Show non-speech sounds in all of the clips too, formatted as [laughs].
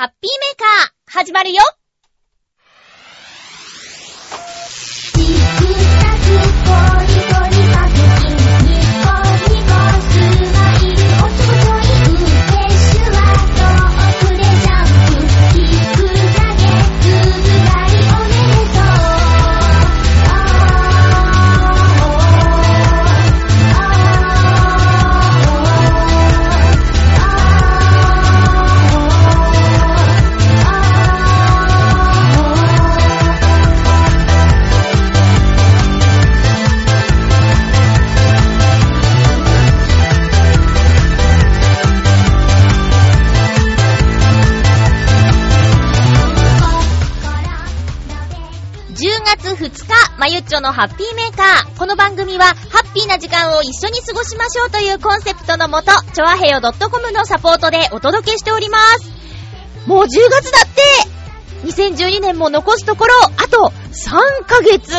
ハッピーメーカー、始まるよまゆっちょのハッピーメーカー。この番組は、ハッピーな時間を一緒に過ごしましょうというコンセプトのもと、ちょあへよ .com のサポートでお届けしております。もう10月だって !2012 年も残すところ、あと3ヶ月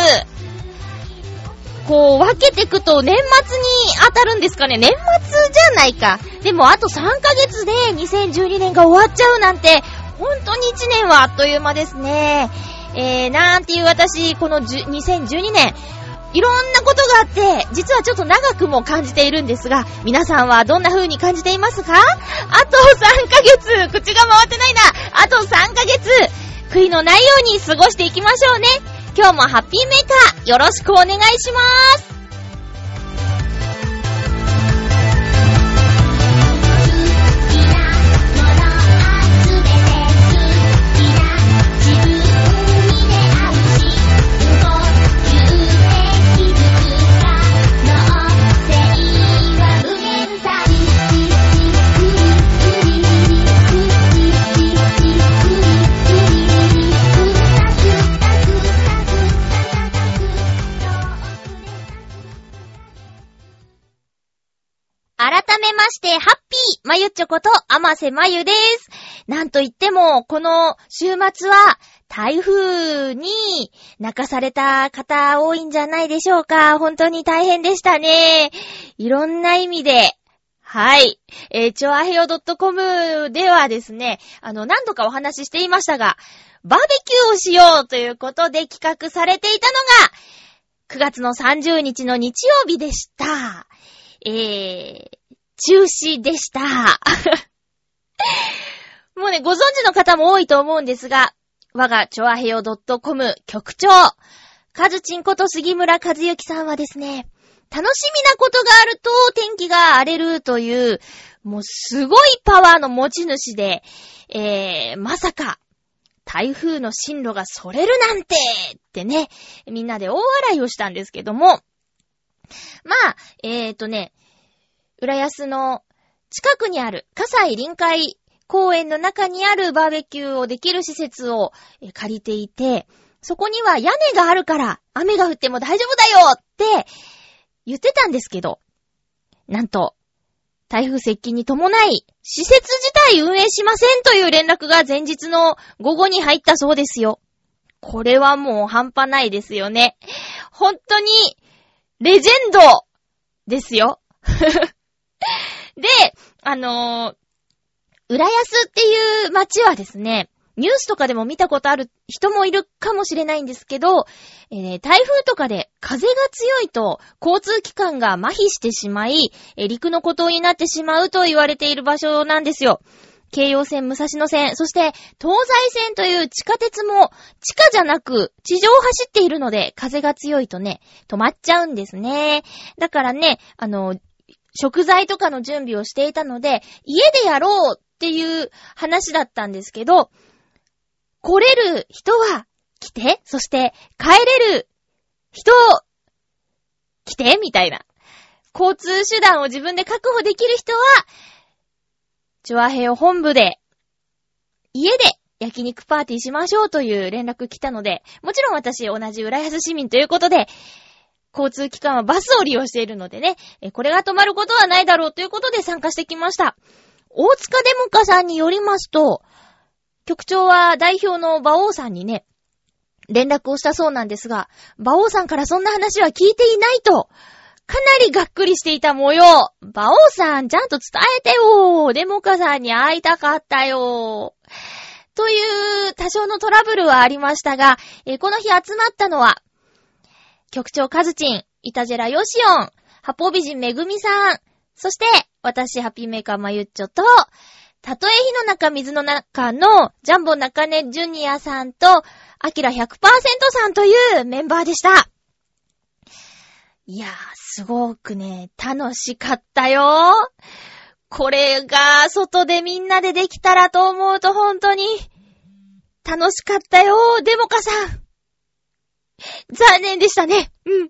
こう、分けていくと年末に当たるんですかね年末じゃないか。でもあと3ヶ月で2012年が終わっちゃうなんて、本当に1年はあっという間ですね。えー、なんていう私、この2012年、いろんなことがあって、実はちょっと長くも感じているんですが、皆さんはどんな風に感じていますか？あと3ヶ月。口が回ってないな。あと3ヶ月。悔いのないように過ごしていきましょうね。今日もハッピーメーカー、よろしくお願いします。まゆっちょこと、あませまゆです。なんといっても、この週末は、台風に泣かされた方多いんじゃないでしょうか。本当に大変でしたね。いろんな意味で。はい。えー、ちょあへよ .com ではですね、あの、何度かお話ししていましたが、バーベキューをしようということで企画されていたのが、9月の30日の日曜日でした。えー、中止でした。[laughs] もうね、ご存知の方も多いと思うんですが、我がチョアヘヨ .com 局長、カズチンこと杉村和之さんはですね、楽しみなことがあると天気が荒れるという、もうすごいパワーの持ち主で、えー、まさか、台風の進路がそれるなんてってね、みんなで大笑いをしたんですけども、まあ、えーとね、浦安の近くにある葛西臨海公園の中にあるバーベキューをできる施設を借りていて、そこには屋根があるから雨が降っても大丈夫だよって言ってたんですけど、なんと、台風接近に伴い、施設自体運営しませんという連絡が前日の午後に入ったそうですよ。これはもう半端ないですよね。本当に、レジェンドですよ。で、あのー、浦安っていう街はですね、ニュースとかでも見たことある人もいるかもしれないんですけど、えー台風とかで風が強いと交通機関が麻痺してしまい、えー陸の孤島になってしまうと言われている場所なんですよ。京葉線、武蔵野線、そして東西線という地下鉄も地下じゃなく地上を走っているので風が強いとね、止まっちゃうんですね。だからね、あの、食材とかの準備をしていたので、家でやろうっていう話だったんですけど、来れる人は来て、そして帰れる人、来て、みたいな。交通手段を自分で確保できる人は、チュアヘヨ本部で、家で焼肉パーティーしましょうという連絡来たので、もちろん私同じ浦安市民ということで、交通機関はバスを利用しているのでね、えこれが止まることはないだろうということで参加してきました。大塚デモカさんによりますと、局長は代表の馬王さんにね、連絡をしたそうなんですが、馬王さんからそんな話は聞いていないと、かなりがっくりしていた模様。馬王さん、ちゃんと伝えてよデモカさんに会いたかったよという多少のトラブルはありましたが、え、この日集まったのは、局長カズチン、イタジェラヨシオン、ハポ美人めぐみさん、そして、私、ハピーメーカーまゆっちょと、たとえ火の中水の中のジャンボ中根ジュニアさんと、アキラ100%さんというメンバーでした。いやー、すごくね、楽しかったよこれが、外でみんなでできたらと思うと本当に、楽しかったよデモカさん。残念でしたね。うん。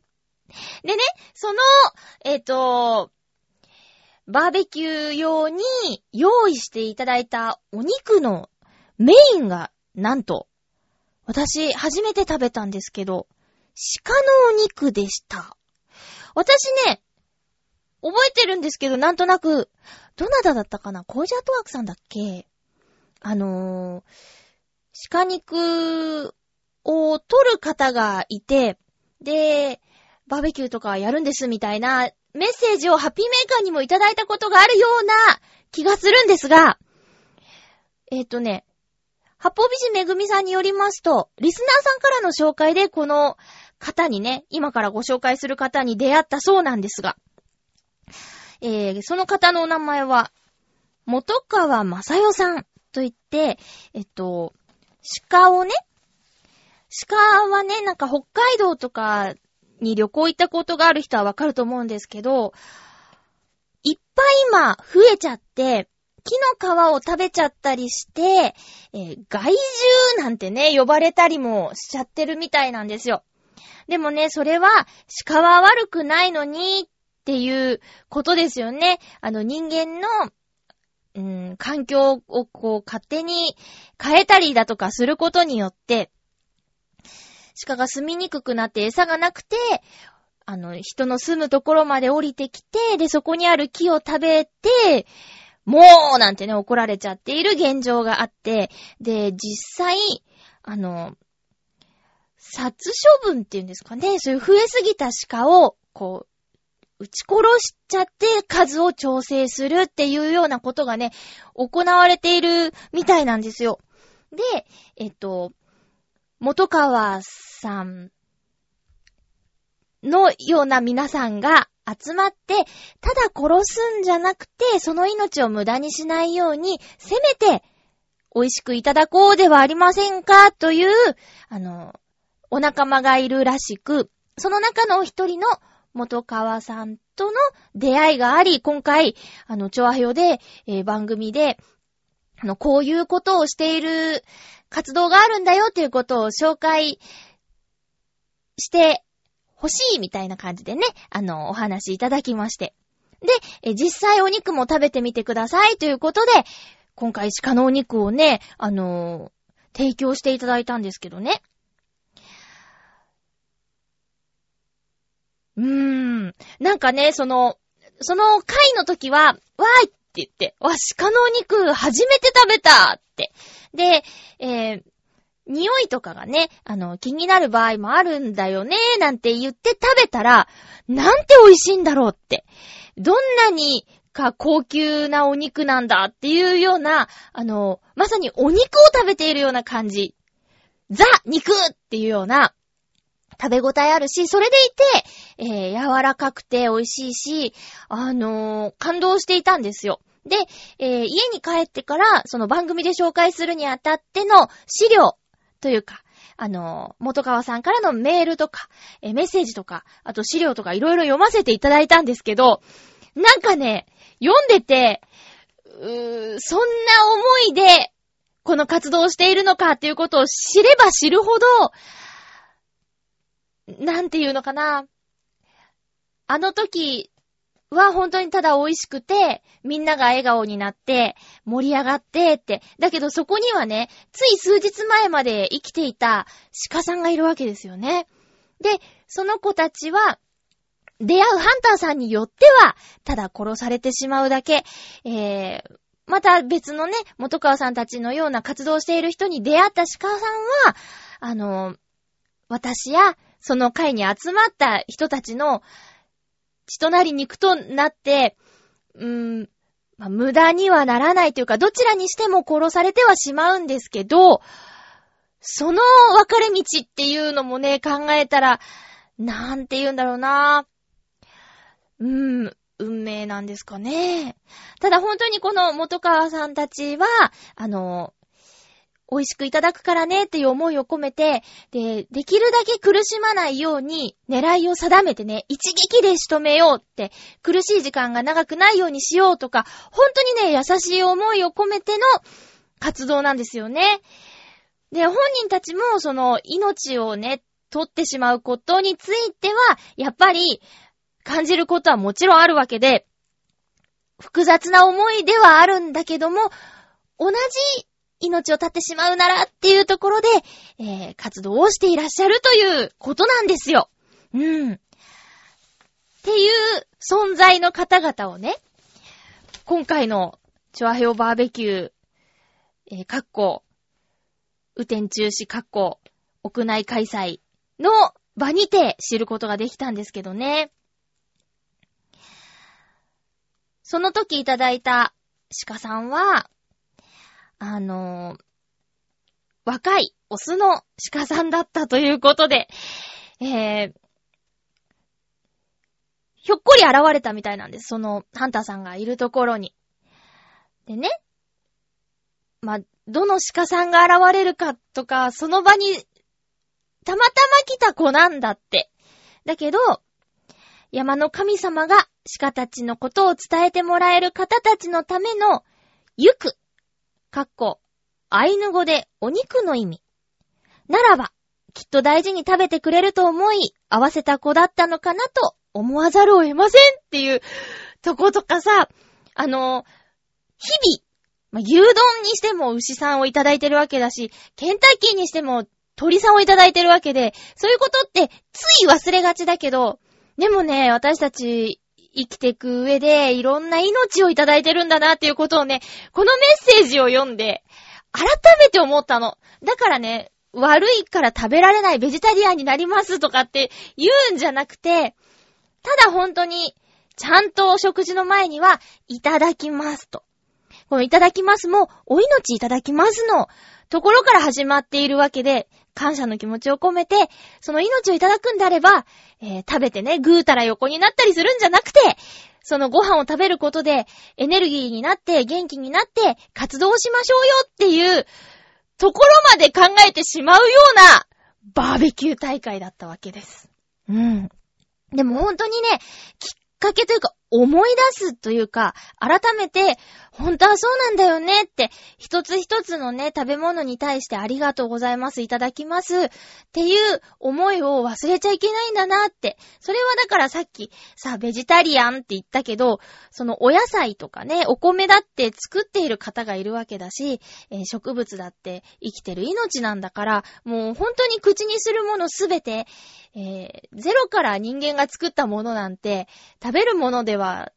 でね、その、えっ、ー、と、バーベキュー用に用意していただいたお肉のメインが、なんと、私、初めて食べたんですけど、鹿のお肉でした。私ね、覚えてるんですけど、なんとなく、どなただったかな？コージャートワークさんだっけ？あのー、鹿肉を取る方がいて、で、バーベキューとかやるんですみたいなメッセージをハッピーメーカーにもいただいたことがあるような気がするんですが、えっ、ー、とね、八方美人めぐみさんによりますと、リスナーさんからの紹介でこの方にね、今からご紹介する方に出会ったそうなんですが、えー、その方のお名前は、元川正代さんと言って、えっと、鹿をね、鹿はね、なんか北海道とかに旅行行ったことがある人はわかると思うんですけど、いっぱい今増えちゃって、木の皮を食べちゃったりして、えー、害獣なんてね、呼ばれたりもしちゃってるみたいなんですよ。でもね、それは鹿は悪くないのにっていうことですよね。あの人間の、うん、環境をこう勝手に変えたりだとかすることによって、鹿が住みにくくなって餌がなくて、あの、人の住むところまで降りてきて、で、そこにある木を食べて、もうなんてね、怒られちゃっている現状があって、で、実際、あの、殺処分っていうんですかね、そういう増えすぎた鹿を、こう、撃ち殺しちゃって数を調整するっていうようなことがね、行われているみたいなんですよ。で、えっと、元川さんのような皆さんが集まって、ただ殺すんじゃなくて、その命を無駄にしないように、せめて、美味しくいただこうではありませんかという、あの、お仲間がいるらしく、その中のお一人の元川さんとの出会いがあり、今回、あの、チョアヘヨで、えー、番組で、あの、こういうことをしている活動があるんだよということを紹介して欲しいみたいな感じでね、あの、お話いただきまして。で、実際お肉も食べてみてくださいということで、今回鹿のお肉をね、あの提供していただいたんですけどね。うーん。なんかね、その、その回の時は、わーいって言って、わ、鹿のお肉初めて食べたって。で、えー、匂いとかがね、あの、気になる場合もあるんだよね、なんて言って食べたら、なんて美味しいんだろうって。どんなにか高級なお肉なんだっていうような、あの、まさにお肉を食べているような感じ。ザ肉っていうような、食べ応えあるし、それでいて、えー、柔らかくて美味しいし、あのー、感動していたんですよ。で、えー、家に帰ってから、その番組で紹介するにあたっての資料というか、あの、元川さんからのメールとか、えメッセージとか、あと資料とかいろいろ読ませていただいたんですけど、なんかね、読んでて、うーそんな思いで、この活動をしているのかっていうことを知れば知るほど、なんていうのかな。あの時、は本当にただ美味しくて、みんなが笑顔になって、盛り上がってって。だけどそこにはね、つい数日前まで生きていた鹿さんがいるわけですよね。で、その子たちは、出会うハンターさんによっては、ただ殺されてしまうだけ、えー、また別のね、元川さんたちのような活動している人に出会った鹿さんは、あの、私や、その会に集まった人たちの血となり肉となって、うーん、まあ、無駄にはならないというか、どちらにしても殺されてはしまうんですけど、その分かれ道っていうのもね、考えたら、なんて言うんだろうな。うーん、運命なんですかね。ただ本当にこの元川さんたちは、あの、美味しくいただくからねっていう思いを込めて、で、できるだけ苦しまないように狙いを定めてね、一撃で仕留めようって、苦しい時間が長くないようにしようとか、本当にね、優しい思いを込めての活動なんですよね。で、本人たちもその命をね、取ってしまうことについては、やっぱり感じることはもちろんあるわけで、複雑な思いではあるんだけども、同じ命を絶ってしまうならっていうところで、えー、活動をしていらっしゃるということなんですよ。うん。っていう存在の方々をね、今回のチョアヘオバーベキュー、えー、かっこ、雨天中止かっこ、屋内開催の場にて知ることができたんですけどね。その時いただいた鹿さんは、あの、若いオスの鹿さんだったということで、えー、ひょっこり現れたみたいなんです。その、ハンターさんがいるところに。でね、まどの鹿さんが現れるかとか、その場に、たまたま来た子なんだって。だけど、山の神様が鹿たちのことを伝えてもらえる方たちのための、ゆくかっこ、アイヌ語でお肉の意味。ならば、きっと大事に食べてくれると思い、合わせた子だったのかなと思わざるを得ませんっていうとことかさ、あの、日々、まあ、牛丼にしても牛さんをいただいてるわけだし、ケンタッキーにしても鳥さんをいただいてるわけで、そういうことってつい忘れがちだけど、でもね、私たち生きていく上でいろんな命をいただいてるんだなっていうことをね、このメッセージを読んで、改めて思ったの。だからね、悪いから食べられないベジタリアンになりますとかって言うんじゃなくて、ただ本当に、ちゃんとお食事の前には、いただきますと。このいただきますも、お命いただきますのところから始まっているわけで、感謝の気持ちを込めて、その命をいただくんであれば、えー、食べてね、ぐーたら横になったりするんじゃなくて、そのご飯を食べることで、エネルギーになって、元気になって、活動しましょうよっていう、ところまで考えてしまうような、バーベキュー大会だったわけです。うん。でも本当にね、きっかけというか、思い出すというか、改めて、本当はそうなんだよねって、一つ一つのね、食べ物に対してありがとうございます、いただきます、っていう思いを忘れちゃいけないんだなって。それはだからさっき、さ、ベジタリアンって言ったけど、そのお野菜とかね、お米だって作っている方がいるわけだし、えー、植物だって生きてる命なんだから、もう本当に口にするものすべて、えー、ゼロから人間が作ったものなんて、食べるものではは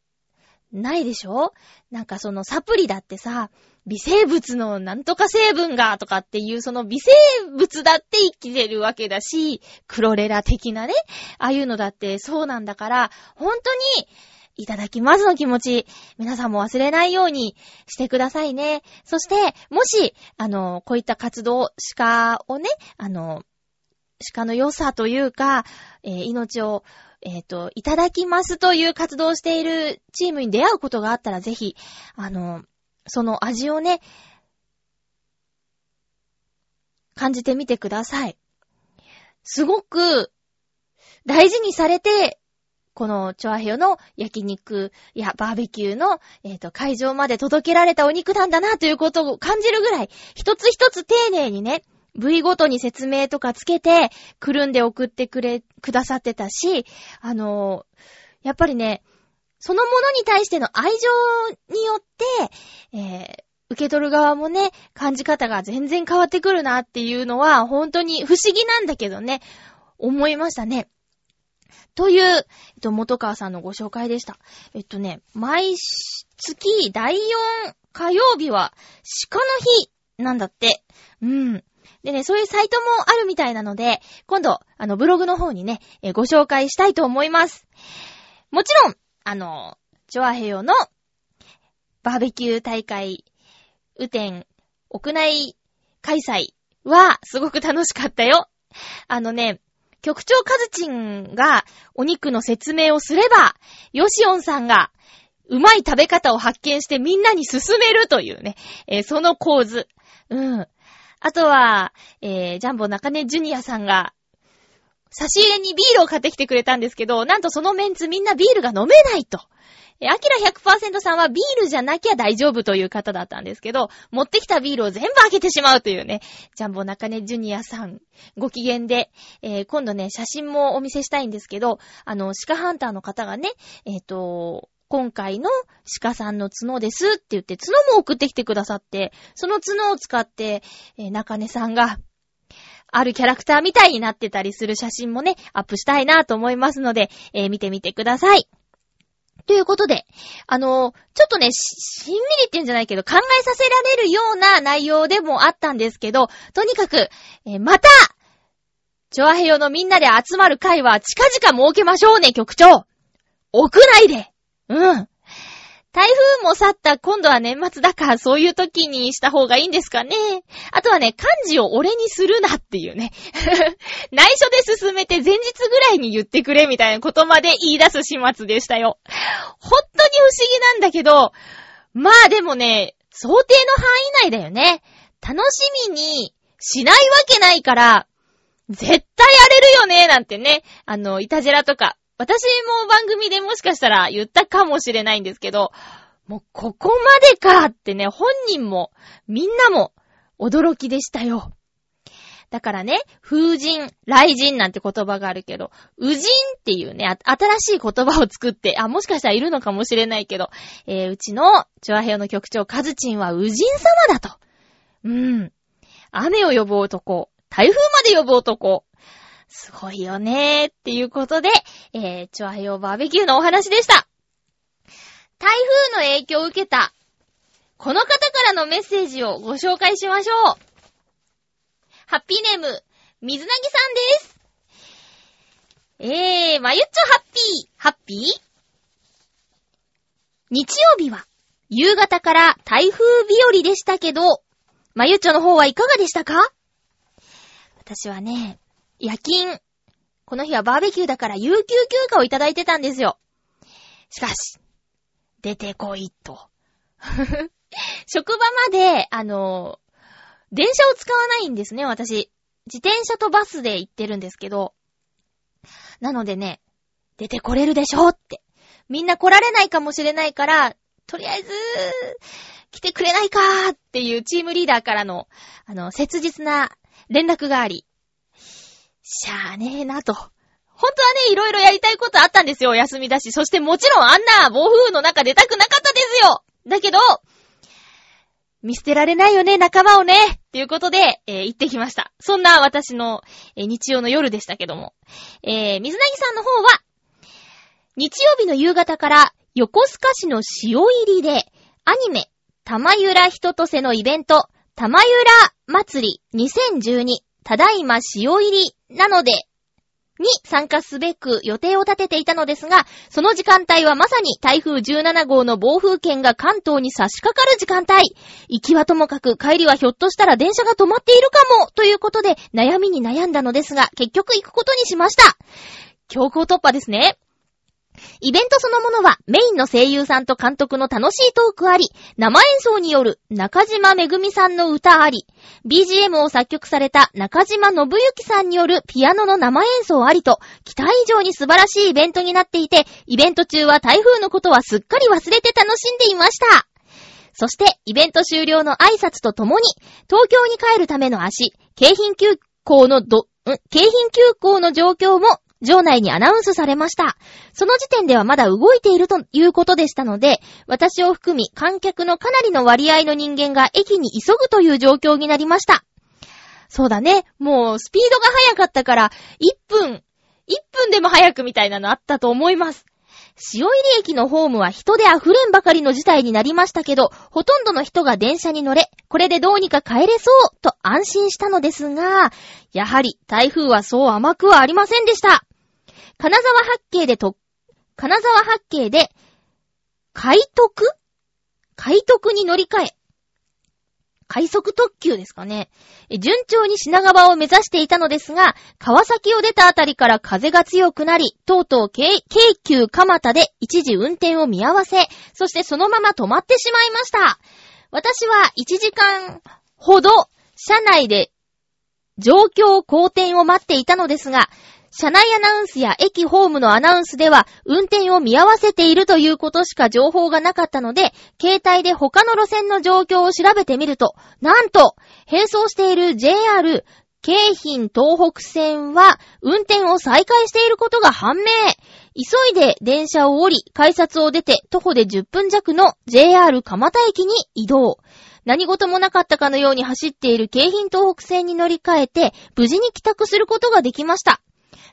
ないでしょ？なんかそのサプリだってさ、微生物のなんとか成分がとかっていうその微生物だって生きてるわけだし、クロレラ的なね、ああいうのだってそうなんだから、本当に、いただきますの気持ち、皆さんも忘れないようにしてくださいね。そして、もし、あの、こういった活動、鹿をね、あの、鹿の良さというか、えー、命をえっ、ー、と、いただきますという活動をしているチームに出会うことがあったらぜひ、あの、その味をね、感じてみてください。すごく大事にされて、このチョアヘヨの焼肉やバーベキューの、えっ、ー、と、会場まで届けられたお肉なんだなということを感じるぐらい、一つ一つ丁寧にね、部位ごとに説明とかつけて、くるんで送ってくれ、くださってたし、あのやっぱりね、そのものに対しての愛情によって、えー、受け取る側もね、感じ方が全然変わってくるなっていうのは、本当に不思議なんだけどね、思いましたね。という、えっと、元川さんのご紹介でした。えっとね、毎月第4火曜日は鹿の日なんだって。うん。でね、そういうサイトもあるみたいなので、今度、あの、ブログの方にね、えー、ご紹介したいと思います。もちろん、あの、ジョアヘヨのバーベキュー大会、雨天、屋内開催は、すごく楽しかったよ。あのね、局長カズチンがお肉の説明をすれば、ヨシオンさんがうまい食べ方を発見してみんなに勧めるというね、えー、その構図。うん。あとは、えー、ジャンボ中根ジュニアさんが、差し入れにビールを買ってきてくれたんですけど、なんとそのメンツみんなビールが飲めないと。え、アキラ100%さんはビールじゃなきゃ大丈夫という方だったんですけど、持ってきたビールを全部開けてしまうというね、ジャンボ中根ジュニアさん、ご機嫌で、えー、今度ね、写真もお見せしたいんですけど、あの、鹿ハンターの方がね、えっ、ー、と、今回の鹿さんの角ですって言って角も送ってきてくださって、その角を使って、えー、中根さんが、あるキャラクターみたいになってたりする写真もね、アップしたいなと思いますので、えー、見てみてください。ということで、あのー、ちょっとね、ししんみりって言うんじゃないけど、考えさせられるような内容でもあったんですけど、とにかく、えー、また、チョアヘヨのみんなで集まる会は近々設けましょうね、局長屋内でうん。台風も去った今度は年末だからそういう時にした方がいいんですかね。あとはね、漢字を俺にするなっていうね。[laughs] 内緒で進めて前日ぐらいに言ってくれみたいなことまで言い出す始末でしたよ。本当に不思議なんだけど、まあでもね、想定の範囲内だよね。楽しみにしないわけないから、絶対やれるよね、なんてね。あの、いたじらとか、私も番組でもしかしたら言ったかもしれないんですけど、もうここまでかってね、本人も、みんなも驚きでしたよ。だからね、風神、雷神なんて言葉があるけど、宇神っていうね、新しい言葉を作って、あ、もしかしたらいるのかもしれないけど、えー、うちの、チョアヘヨの局長、カズチンは宇神様だと。うん。雨を呼ぶ男、台風まで呼ぶ男、すごいよねーっていうことで、えー、チョアヨバーベキューのお話でした。台風の影響を受けた、この方からのメッセージをご紹介しましょう。ハッピーネーム、水なぎさんです。えー、まゆっちょハッピー、ハッピー？日曜日は、夕方から台風日和でしたけど、まゆっちょの方はいかがでしたか？私はね、夜勤。この日はバーベキューだから有給休暇をいただいてたんですよ。しかし、出てこいと。[laughs] 職場まで、あの、電車を使わないんですね、私。自転車とバスで行ってるんですけど。なのでね、出てこれるでしょって。みんな来られないかもしれないから、とりあえず、来てくれないかーっていうチームリーダーからの、あの、切実な連絡があり、しゃーねえなと。本当はね、いろいろやりたいことあったんですよ。休みだし。そしてもちろんあんな暴風の中出たくなかったですよ。だけど、見捨てられないよね、仲間をね。っていうことで、えー、行ってきました。そんな私の、えー、日曜の夜でしたけども。えー、水なぎさんの方は、日曜日の夕方から横須賀市の塩入りで、アニメ、玉ゆら人とせのイベント、玉ゆら祭り2012ただいま潮入りなので、に参加すべく予定を立てていたのですが、その時間帯はまさに台風17号の暴風圏が関東に差し掛かる時間帯。行きはともかく帰りはひょっとしたら電車が止まっているかもということで悩みに悩んだのですが、結局行くことにしました。強行突破ですね。イベントそのものはメインの声優さんと監督の楽しいトークあり、生演奏による中島めぐみさんの歌あり、BGM を作曲された中島信之さんによるピアノの生演奏ありと、期待以上に素晴らしいイベントになっていて、イベント中は台風のことはすっかり忘れて楽しんでいました。そして、イベント終了の挨拶とともに、東京に帰るための足、京浜急行のど、ん？京浜急行の状況も場内にアナウンスされました。その時点ではまだ動いているということでしたので、私を含み観客のかなりの割合の人間が駅に急ぐという状況になりました。そうだね。もうスピードが速かったから、1分、1分でも早くみたいなのあったと思います。塩入り駅のホームは人で溢れんばかりの事態になりましたけど、ほとんどの人が電車に乗れ、これでどうにか帰れそうと安心したのですが、やはり台風はそう甘くはありませんでした。金沢八景でと、金沢八景で、海徳？快特に乗り換え、快速特急ですかね。順調に品川を目指していたのですが、川崎を出たあたりから風が強くなり、とうとう京急蒲田で一時運転を見合わせ、そしてそのまま止まってしまいました。私は1時間ほど車内で状況好転を待っていたのですが、車内アナウンスや駅ホームのアナウンスでは運転を見合わせているということしか情報がなかったので、携帯で他の路線の状況を調べてみると、なんと、並走している JR 京浜東北線は運転を再開していることが判明。急いで電車を降り、改札を出て徒歩で10分弱の JR 蒲田駅に移動。何事もなかったかのように走っている京浜東北線に乗り換えて、無事に帰宅することができました。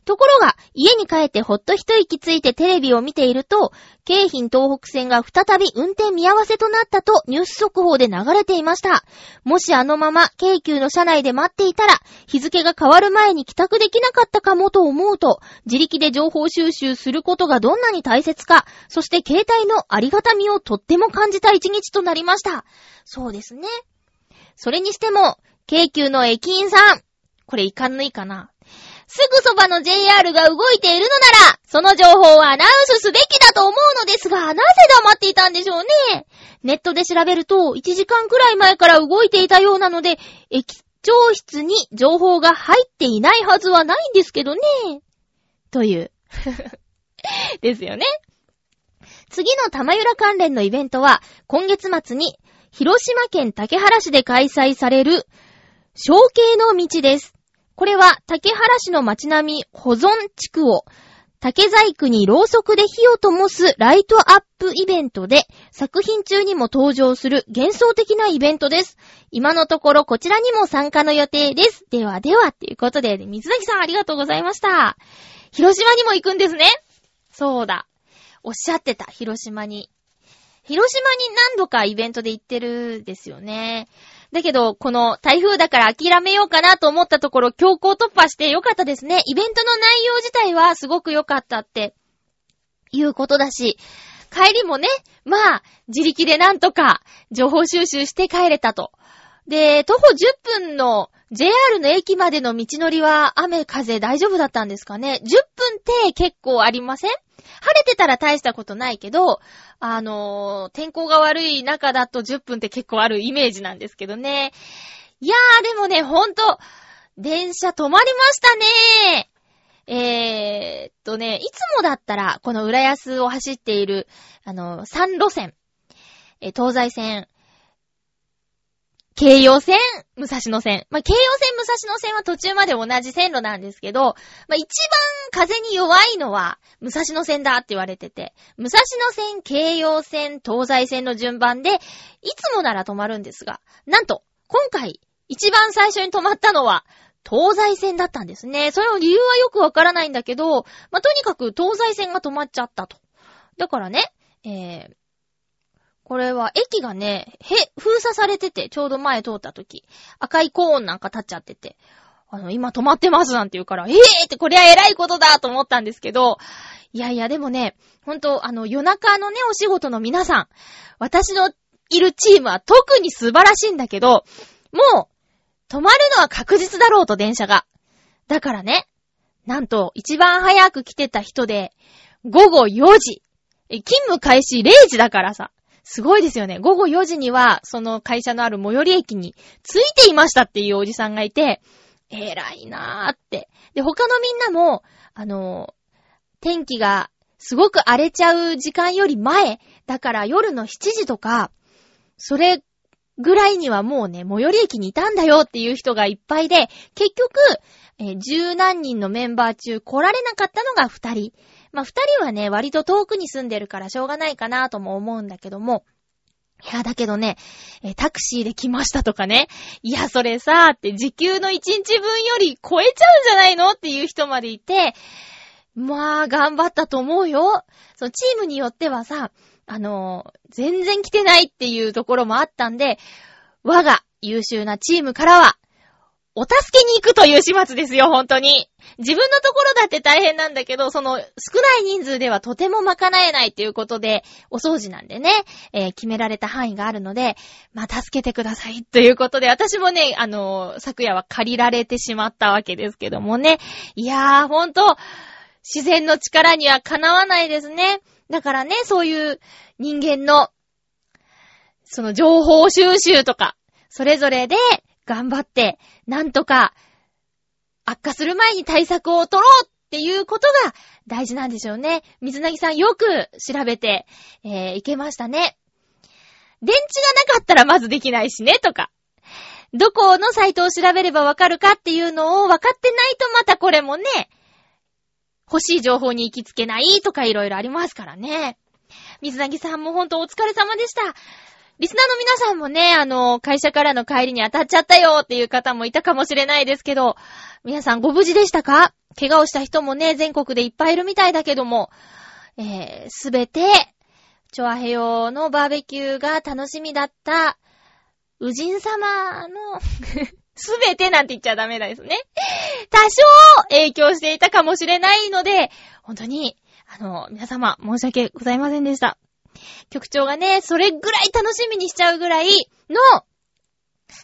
ところが、家に帰ってほっと一息ついてテレビを見ていると、京浜東北線が再び運転見合わせとなったとニュース速報で流れていました。もしあのまま京急の車内で待っていたら、日付が変わる前に帰宅できなかったかもと思うと、自力で情報収集することがどんなに大切か、そして携帯のありがたみをとっても感じた一日となりました。そうですね。それにしても、京急の駅員さん、これいかんぬいかな。すぐそばの JR が動いているのなら、その情報はアナウンスすべきだと思うのですが、なぜ黙っていたんでしょうね。ネットで調べると、1時間くらい前から動いていたようなので、駅長室に情報が入っていないはずはないんですけどね。という。[laughs] ですよね。次の玉浦関連のイベントは、今月末に、広島県竹原市で開催される、小径の道です。これは竹原市の街並み保存地区を竹細工にろうそくで火を灯すライトアップイベントで作品中にも登場する幻想的なイベントです。今のところこちらにも参加の予定です。ではでは、ということで、水崎さんありがとうございました。広島にも行くんですね？そうだ。おっしゃってた、広島に。広島に何度かイベントで行ってるですよね。だけど、この台風だから諦めようかなと思ったところ、強行突破してよかったですね。イベントの内容自体はすごく良かったって、いうことだし、帰りもね、まあ、自力でなんとか情報収集して帰れたと。で、徒歩10分の JR の駅までの道のりは雨風大丈夫だったんですかね ?10 分って結構ありません？晴れてたら大したことないけど、あのー、天候が悪い中だと10分って結構あるイメージなんですけどね。いやー、でもね、ほんと、電車止まりましたねえーっとね、いつもだったら、この浦安を走っている、あの、3路線、え東西線、京葉線、武蔵野線。まあ、京葉線、武蔵野線は途中まで同じ線路なんですけど、まあ、一番風に弱いのは、武蔵野線だって言われてて、武蔵野線、京葉線、東西線の順番で、いつもなら止まるんですが、なんと、今回、一番最初に止まったのは、東西線だったんですね。それの理由はよくわからないんだけど、まあ、とにかく東西線が止まっちゃったと。だからね、えー、これは駅がね、へ、封鎖されてて、ちょうど前通った時、赤いコーンなんか立っちゃってて、あの、今止まってますなんて言うから、ええー、ってこれは偉いことだと思ったんですけど、いやいや、でもね、ほんと、あの、夜中のね、お仕事の皆さん、私のいるチームは特に素晴らしいんだけど、もう、止まるのは確実だろうと、電車が。だからね、なんと、一番早く来てた人で、午後4時。勤務開始0時だからさ。すごいですよね。午後4時には、その会社のある最寄り駅に着いていましたっていうおじさんがいて、偉いなーって。で、他のみんなも、あの、天気がすごく荒れちゃう時間より前、だから夜の7時とか、それぐらいにはもうね、最寄り駅にいたんだよっていう人がいっぱいで、結局、えー、十何人のメンバー中来られなかったのが二人。まあ、二人はね、割と遠くに住んでるからしょうがないかなとも思うんだけども、いや、だけどね、タクシーで来ましたとかね。いや、それさ、って時給の一日分より超えちゃうんじゃないのっていう人までいて、まあ、頑張ったと思うよ。そのチームによってはさ、あの全然来てないっていうところもあったんで、我が優秀なチームからは、お助けに行くという始末ですよ、本当に。自分のところだって大変なんだけど、その少ない人数ではとても賄えないということで、お掃除なんでね、えー、決められた範囲があるので、まあ、助けてくださいということで、私もね、あのー、昨夜は借りられてしまったわけですけどもね。いやー、ほんと、自然の力にはかなわないですね。だからね、そういう人間の、その情報収集とか、それぞれで頑張って、なんとか、悪化する前に対策を取ろうっていうことが大事なんでしょうね。水なぎさんよく調べて、えー、いけましたね。電池がなかったらまずできないしね、とか。どこのサイトを調べればわかるかっていうのを分かってないとまたこれもね、欲しい情報に行きつけないとかいろいろありますからね。水なぎさんもほんとお疲れ様でした。リスナーの皆さんもね、あの、会社からの帰りに当たっちゃったよっていう方もいたかもしれないですけど、皆さんご無事でしたか？怪我をした人もね、全国でいっぱいいるみたいだけども、えー、すべて、チョアヘヨのバーベキューが楽しみだった、ウジン様の [laughs] すべてなんて言っちゃダメですね。多少影響していたかもしれないので、本当に、あの、皆様、申し訳ございませんでした。局長がね、それぐらい楽しみにしちゃうぐらいの、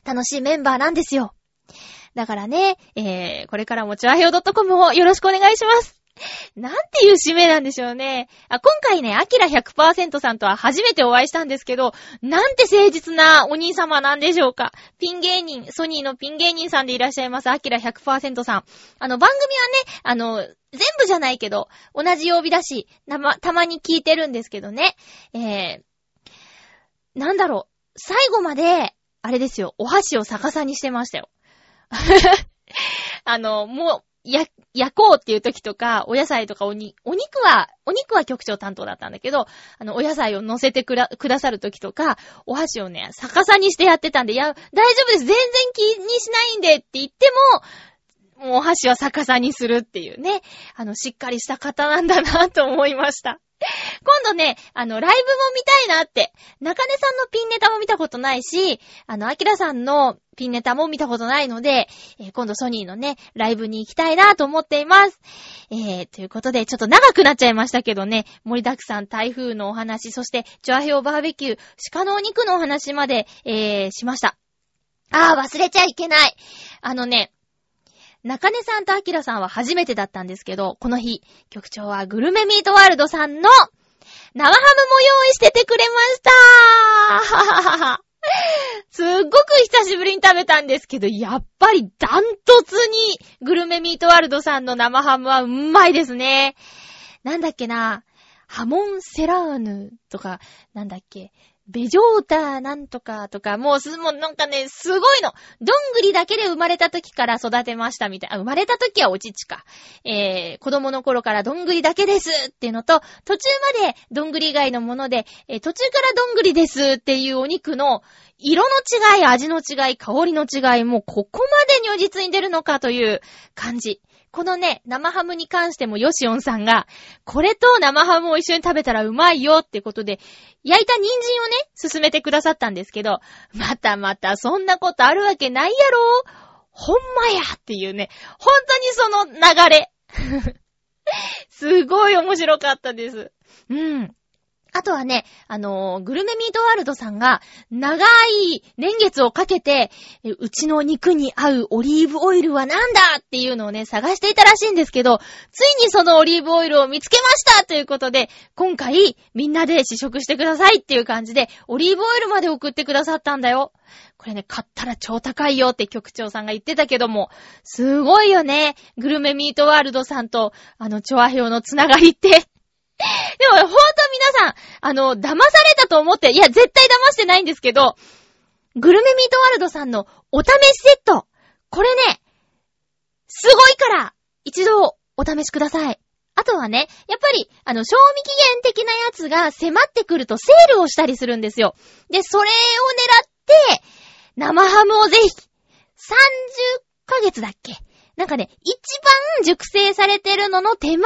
楽しいメンバーなんですよ。だからね、えー、これからもチョアヘオ .com をよろしくお願いします。なんていう締めなんでしょうね。あ、今回ね、アキラ100%さんとは初めてお会いしたんですけど、なんて誠実なお兄様なんでしょうか。ピン芸人、ソニーのピン芸人さんでいらっしゃいます、アキラ100%さん。あの、番組はね、あの、全部じゃないけど、同じ曜日だし、たま、たまに聞いてるんですけどね。えー、なんだろう、最後まで、あれですよ、お箸を逆さにしてましたよ。[laughs] あの、もう、や、焼こうっていう時とか、お野菜とかおに、お肉は、お肉は局長担当だったんだけど、あの、お野菜を乗せてくら、くださる時とか、お箸をね、逆さにしてやってたんで、いや、大丈夫です全然気にしないんでって言っても、もうお箸は逆さにするっていうね、あの、しっかりした方なんだなと思いました。今度ね、あの、ライブも見たいなって。中根さんのピンネタも見たことないし、あの、アキラさんのピンネタも見たことないので、えー、今度ソニーのね、ライブに行きたいなと思っています。えー、ということで、ちょっと長くなっちゃいましたけどね、盛りだくさん台風のお話、そして、ジョアヘオバーベキュー、鹿のお肉のお話まで、えー、しました。あー、忘れちゃいけない。あのね、中根さんとアキラさんは初めてだったんですけど、この日、局長はグルメミートワールドさんの生ハムも用意しててくれました [laughs] すっごく久しぶりに食べたんですけど、やっぱりダントツにグルメミートワールドさんの生ハムはうまいですね。なんだっけな、ハモンセラーヌとか、なんだっけ、ベジョーターなんとかとか、もうす、もうなんかね、すごいの。どんぐりだけで生まれた時から育てましたみたい。あ、生まれた時はおちちか。えー、子供の頃からどんぐりだけですっていうのと、途中までどんぐり以外のもので、えー、途中からどんぐりですっていうお肉の色の違い、味の違い、香りの違い、もうここまで如実に出るのかという感じ。このね、生ハムに関してもヨシオンさんが、これと生ハムを一緒に食べたらうまいよってことで、焼いた人参をね、進めてくださったんですけど、またまたそんなことあるわけないやろほんまやっていうね、ほんとにその流れ。[laughs] すごい面白かったです。うん。あとはね、あのー、グルメミートワールドさんが、長い年月をかけて、うちの肉に合うオリーブオイルはなんだっていうのをね、探していたらしいんですけど、ついにそのオリーブオイルを見つけましたということで、今回、みんなで試食してくださいっていう感じで、オリーブオイルまで送ってくださったんだよ。これね、買ったら超高いよって局長さんが言ってたけども、すごいよね。グルメミートワールドさんと、あの、チョアヘオのつながりって [laughs] でも、ほんと皆さん、あの、騙されたと思って、いや、絶対騙してないんですけど、グルメミートワールドさんのお試しセット。これね、すごいから、一度お試しください。あとはね、やっぱり、あの、賞味期限的なやつが迫ってくるとセールをしたりするんですよ。で、それを狙って、生ハムをぜひ、30ヶ月だっけなんかね、一番熟成されてるのの手前が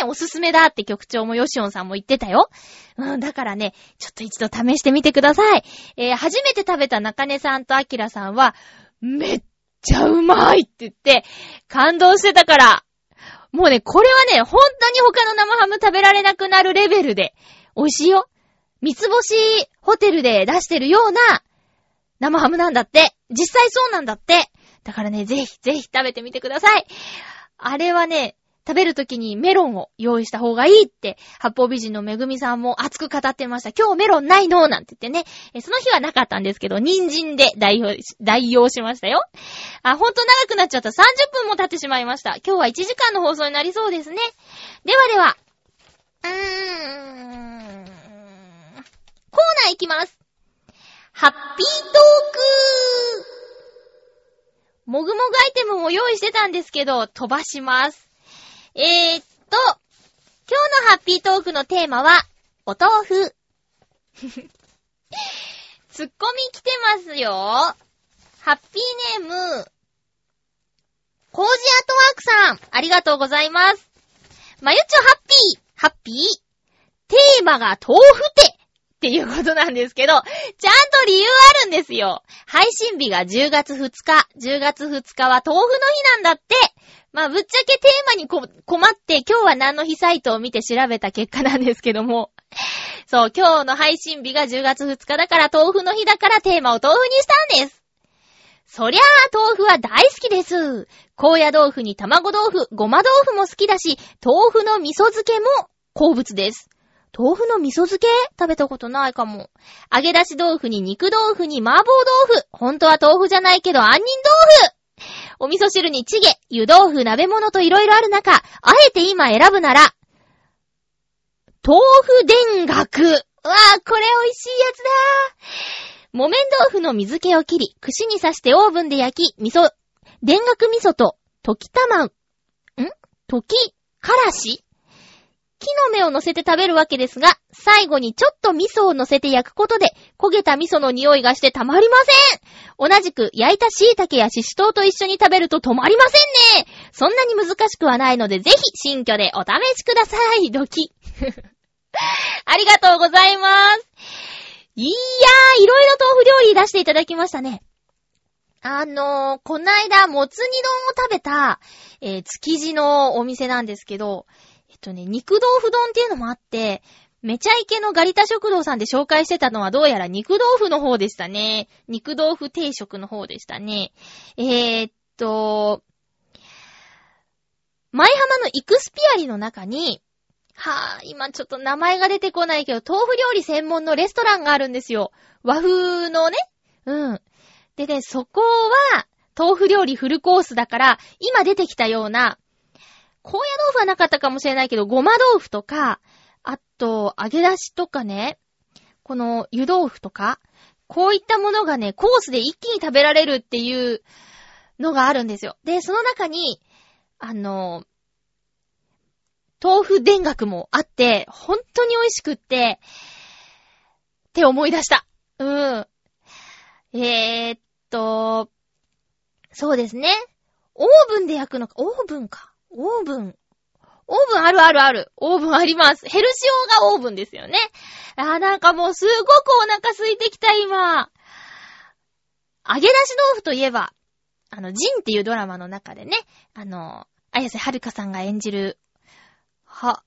ね、おすすめだって局長もヨシオンさんも言ってたよ。うん、だからね、ちょっと一度試してみてください。えー、初めて食べた中根さんとアキラさんは、めっちゃうまいって言って、感動してたから。もうね、これはね、本当に他の生ハム食べられなくなるレベルで、美味しいよ。三つ星ホテルで出してるような生ハムなんだって。実際そうなんだって。だからね、ぜひ、ぜひ食べてみてください。あれはね、食べるときにメロンを用意した方がいいって、八方美人のめぐみさんも熱く語ってました。今日メロンないのなんて言ってね。その日はなかったんですけど、人参で代用、代用しましたよ。あ、ほんと長くなっちゃった。30分も経ってしまいました。今日は1時間の放送になりそうですね。ではでは。うーん。コーナーいきます。ハッピートークもぐもぐアイテムも用意してたんですけど、飛ばします。えー、っと、今日のハッピートークのテーマは、お豆腐。[laughs] ツッコミ来てますよ。ハッピーネーム、コージアートワークさん、ありがとうございます。まゆちょハッピー、ハッピー。テーマが豆腐てっていうことなんですけど、ちゃんと理由あるんですよ。配信日が10月2日。10月2日は豆腐の日なんだって。まあ、ぶっちゃけテーマにこ困って、今日は何の日サイトを見て調べた結果なんですけども。そう、今日の配信日が10月2日だから豆腐の日だからテーマを豆腐にしたんです。そりゃあ、豆腐は大好きです。高野豆腐に卵豆腐、ごま豆腐も好きだし、豆腐の味噌漬けも好物です。豆腐の味噌漬け？食べたことないかも。揚げ出し豆腐に肉豆腐に麻婆豆腐。本当は豆腐じゃないけど杏仁豆腐お味噌汁にチゲ、湯豆腐、鍋物と色々ある中、あえて今選ぶなら、豆腐田楽。うわぁ、これ美味しいやつだ木綿豆腐の水気を切り、串に刺してオーブンで焼き、味噌、田楽味噌と、溶き卵、ん？溶き、からし？木の芽を乗せて食べるわけですが、最後にちょっと味噌を乗せて焼くことで、焦げた味噌の匂いがしてたまりません同じく焼いた椎茸やシシトウと一緒に食べると止まりませんねそんなに難しくはないので、ぜひ新居でお試しくださいドキ [laughs] ありがとうございます。いやー、いろいろ豆腐料理出していただきましたね。あのー、こないだ、もつ煮丼を食べた、えー、築地のお店なんですけど、とね、肉豆腐丼っていうのもあって、めちゃイケのガリタ食堂さんで紹介してたのはどうやら肉豆腐の方でしたね。肉豆腐定食の方でしたね。えー、っと、舞浜のイクスピアリの中に、はぁ、今ちょっと名前が出てこないけど、豆腐料理専門のレストランがあるんですよ。和風のね。うん。でね、そこは、豆腐料理フルコースだから、今出てきたような、高野豆腐はなかったかもしれないけど、ごま豆腐とか、あと、揚げ出しとかね、この湯豆腐とか、こういったものがね、コースで一気に食べられるっていうのがあるんですよ。で、その中に、あの、豆腐田楽もあって、本当に美味しくって、って思い出した。うん。えー、っと、そうですね。オーブンで焼くのか、オーブンか。オーブン。オーブンあるあるある。オーブンあります。ヘルシオがオーブンですよね。あなんかもうすごくお腹空いてきた今。揚げ出し豆腐といえば、あの、ジンっていうドラマの中でね、あの、綾瀬はるかさんが演じる、は、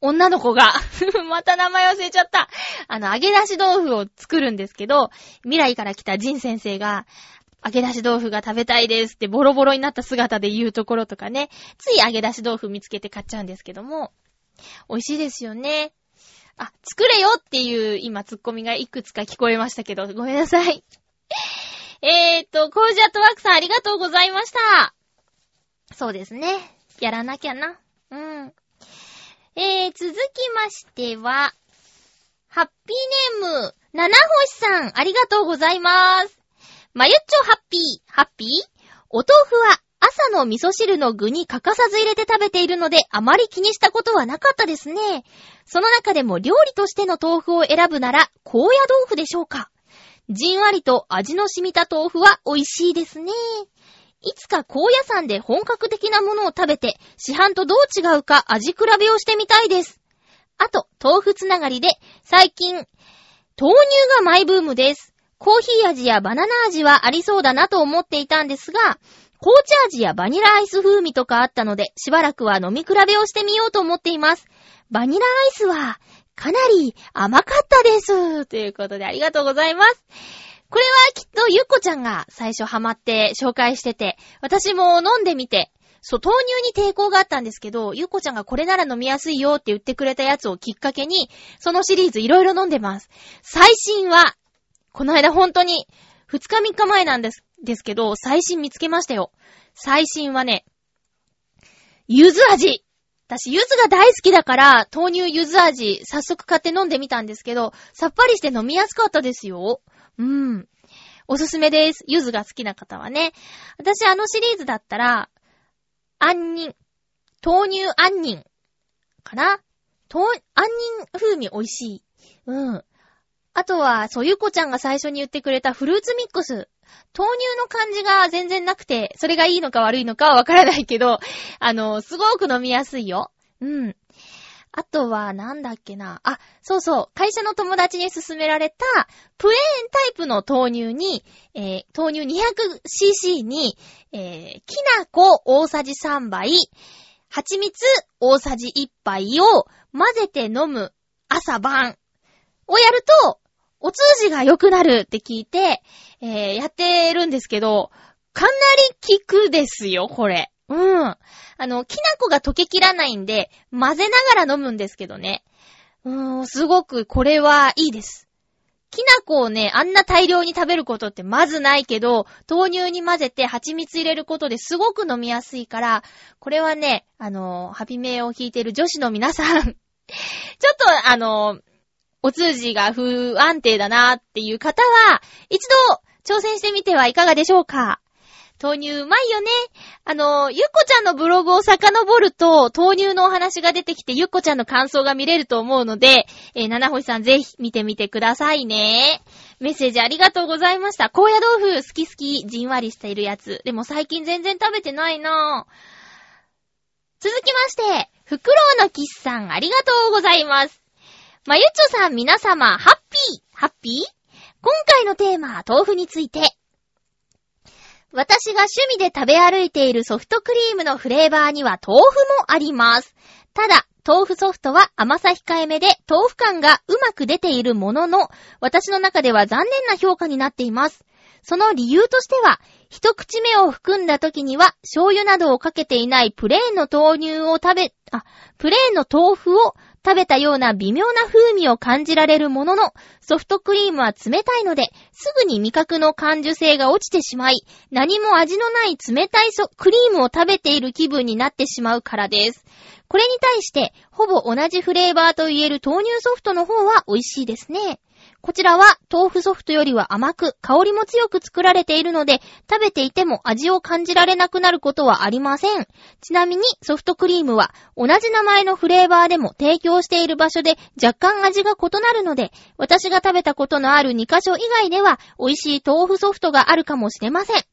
女の子が [laughs] また名前忘れちゃった。あの、揚げ出し豆腐を作るんですけど、未来から来たジン先生が、揚げ出し豆腐が食べたいですってボロボロになった姿で言うところとかね、つい揚げ出し豆腐見つけて買っちゃうんですけども、美味しいですよね。あ、作れよっていう今ツッコミがいくつか聞こえましたけど、ごめんなさい。[laughs] えーと、コージアットワークさんありがとうございました。そうですね。やらなきゃな。うん。えー、続きましては、ハッピーネーム、七星さん、ありがとうございます。まゆっちょハッピー、ハッピー？お豆腐は朝の味噌汁の具に欠かさず入れて食べているのであまり気にしたことはなかったですね。その中でも料理としての豆腐を選ぶなら高野豆腐でしょうか？じんわりと味の染みた豆腐は美味しいですね。いつか高野山で本格的なものを食べて市販とどう違うか味比べをしてみたいです。あと、豆腐つながりで最近豆乳がマイブームです。コーヒー味やバナナ味はありそうだなと思っていたんですが、紅茶味やバニラアイス風味とかあったので、しばらくは飲み比べをしてみようと思っています。バニラアイスは、かなり甘かったです。ということでありがとうございます。これはきっとゆっこちゃんが最初ハマって紹介してて、私も飲んでみて、そう、豆乳に抵抗があったんですけど、ゆっこちゃんがこれなら飲みやすいよって言ってくれたやつをきっかけに、そのシリーズいろいろ飲んでます。最新は、この間本当に、2日3日前なんです、ですけど、最新見つけましたよ。最新はね、ゆず味私、ゆずが大好きだから、豆乳ゆず味、早速買って飲んでみたんですけど、さっぱりして飲みやすかったですよ。うん。おすすめです。ゆずが好きな方はね。私、あのシリーズだったら、杏仁、豆乳杏仁かな？豆、杏仁風味美味しい。うん。あとは、そう、ゆこちゃんが最初に言ってくれたフルーツミックス。豆乳の感じが全然なくて、それがいいのか悪いのかはわからないけど、[laughs] あの、すごく飲みやすいよ。うん。あとは、なんだっけな。あ、そうそう。会社の友達に勧められた、プレーンタイプの豆乳に、えー、豆乳 200cc に、えー、きな粉大さじ3杯、蜂蜜大さじ1杯を混ぜて飲む朝晩をやると、お通じが良くなるって聞いて、えー、やってるんですけど、かなり効くですよ、これ。うん。あの、きな粉が溶けきらないんで、混ぜながら飲むんですけどね。うーん、すごくこれはいいです。きな粉をね、あんな大量に食べることってまずないけど、豆乳に混ぜて蜂蜜入れることですごく飲みやすいから、これはね、あの、ハビメを弾いてる女子の皆さん [laughs] ちょっと、あの、お通じが不安定だなっていう方は、一度挑戦してみてはいかがでしょうか豆乳うまいよね。あの、ゆっこちゃんのブログを遡ると、豆乳のお話が出てきて、ゆっこちゃんの感想が見れると思うので、えー、七星さんぜひ見てみてくださいね。メッセージありがとうございました。高野豆腐好き好き、じんわりしているやつ。でも最近全然食べてないなぁ。続きまして、フクロウのキスさんありがとうございます。まゆちょさん皆様、ハッピーハッピー？今回のテーマ、豆腐について。私が趣味で食べ歩いているソフトクリームのフレーバーには豆腐もあります。ただ、豆腐ソフトは甘さ控えめで豆腐感がうまく出ているものの、私の中では残念な評価になっています。その理由としては、一口目を含んだ時には醤油などをかけていないプレーンの豆乳を食べ、あ、プレーンの豆腐を食べたような微妙な風味を感じられるものの、ソフトクリームは冷たいので、すぐに味覚の感受性が落ちてしまい、何も味のない冷たいクリームを食べている気分になってしまうからです。これに対して、ほぼ同じフレーバーと言える豆乳ソフトの方は美味しいですね。こちらは豆腐ソフトよりは甘く、香りも強く作られているので、食べていても味を感じられなくなることはありません。ちなみにソフトクリームは同じ名前のフレーバーでも提供している場所で若干味が異なるので、私が食べたことのある2箇所以外では美味しい豆腐ソフトがあるかもしれません。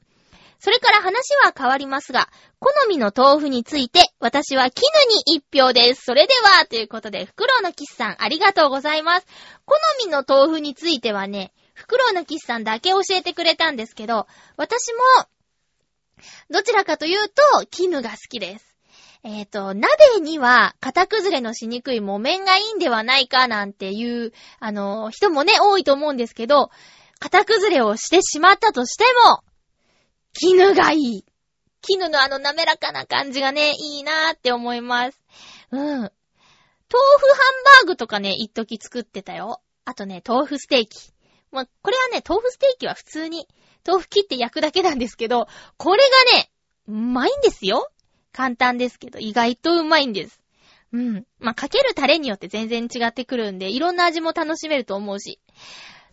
それから話は変わりますが、好みの豆腐について、私は絹に一票です。それでは、ということで、フクロウのキスさん、ありがとうございます。好みの豆腐についてはね、フクロウのキスさんだけ教えてくれたんですけど、私も、どちらかというと、絹が好きです。えっ、ー、と、鍋には型崩れのしにくい木綿がいいんではないかなんていう、あの、人もね、多いと思うんですけど、型崩れをしてしまったとしても、絹がいい。絹のあの滑らかな感じがね、いいなーって思います。うん。豆腐ハンバーグとかね、一時作ってたよ。あとね、豆腐ステーキ。ま、これはね、豆腐ステーキは普通に豆腐切って焼くだけなんですけど、これがね、うまいんですよ。簡単ですけど、意外とうまいんです。うん。まあ、かけるタレによって全然違ってくるんで、いろんな味も楽しめると思うし。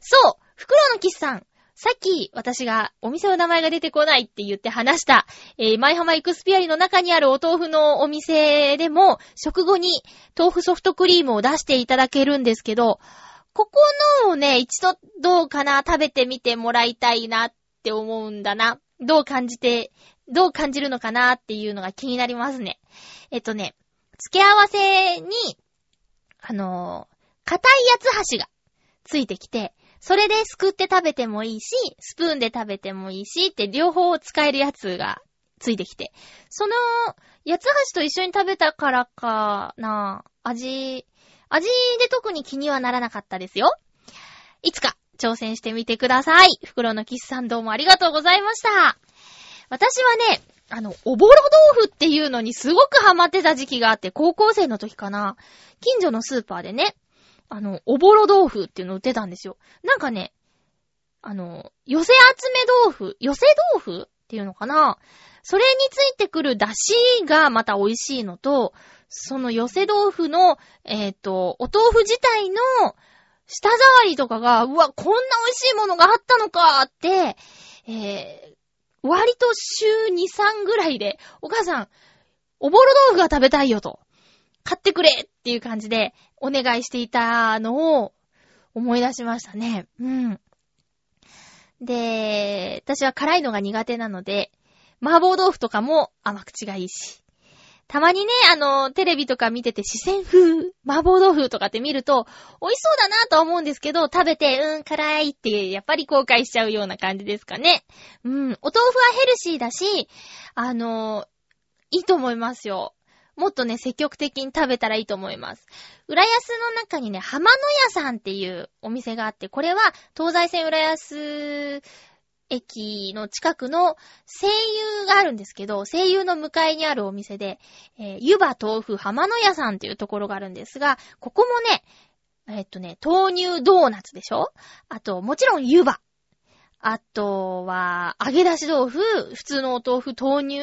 そう袋のキスさん。さっき私がお店の名前が出てこないって言って話した、えー、舞浜エクスピアリの中にあるお豆腐のお店でも、食後に豆腐ソフトクリームを出していただけるんですけど、ここのをね、一度どうかな、食べてみてもらいたいなって思うんだな。どう感じて、どう感じるのかなっていうのが気になりますね。えっとね、付け合わせに、あのー、硬い八つ橋がついてきて、それですくって食べてもいいし、スプーンで食べてもいいしって両方使えるやつがついてきて。その、八つ橋と一緒に食べたからかな、味、味で特に気にはならなかったですよ。いつか挑戦してみてください。袋のキスさんどうもありがとうございました。私はね、あの、おぼろ豆腐っていうのにすごくハマってた時期があって、高校生の時かな。近所のスーパーでね、あの、おぼろ豆腐っていうの売ってたんですよ。なんかね、あの、寄せ集め豆腐、寄せ豆腐っていうのかなそれについてくる出汁がまた美味しいのと、その寄せ豆腐の、えっ、ー、と、お豆腐自体の舌触りとかが、うわ、こんな美味しいものがあったのかって、えー、割と週2、3ぐらいで、お母さん、おぼろ豆腐が食べたいよと、買ってくれっていう感じでお願いしていたのを思い出しましたね。うん。で、私は辛いのが苦手なので、麻婆豆腐とかも甘口がいいし。たまにね、あの、テレビとか見てて四川風、麻婆豆腐とかって見ると、美味しそうだなとは思うんですけど、食べて、うん、辛いって、やっぱり後悔しちゃうような感じですかね。うん、お豆腐はヘルシーだし、あの、いいと思いますよ。もっとね、積極的に食べたらいいと思います。浦安の中にね、浜野屋さんっていうお店があって、これは東西線浦安駅の近くの声優があるんですけど、声優の向かいにあるお店で、えー、湯葉豆腐浜野屋さんっていうところがあるんですが、ここもね、えっとね、豆乳ドーナツでしょ？あと、もちろん湯葉。あとは、揚げ出し豆腐、普通のお豆腐、豆乳、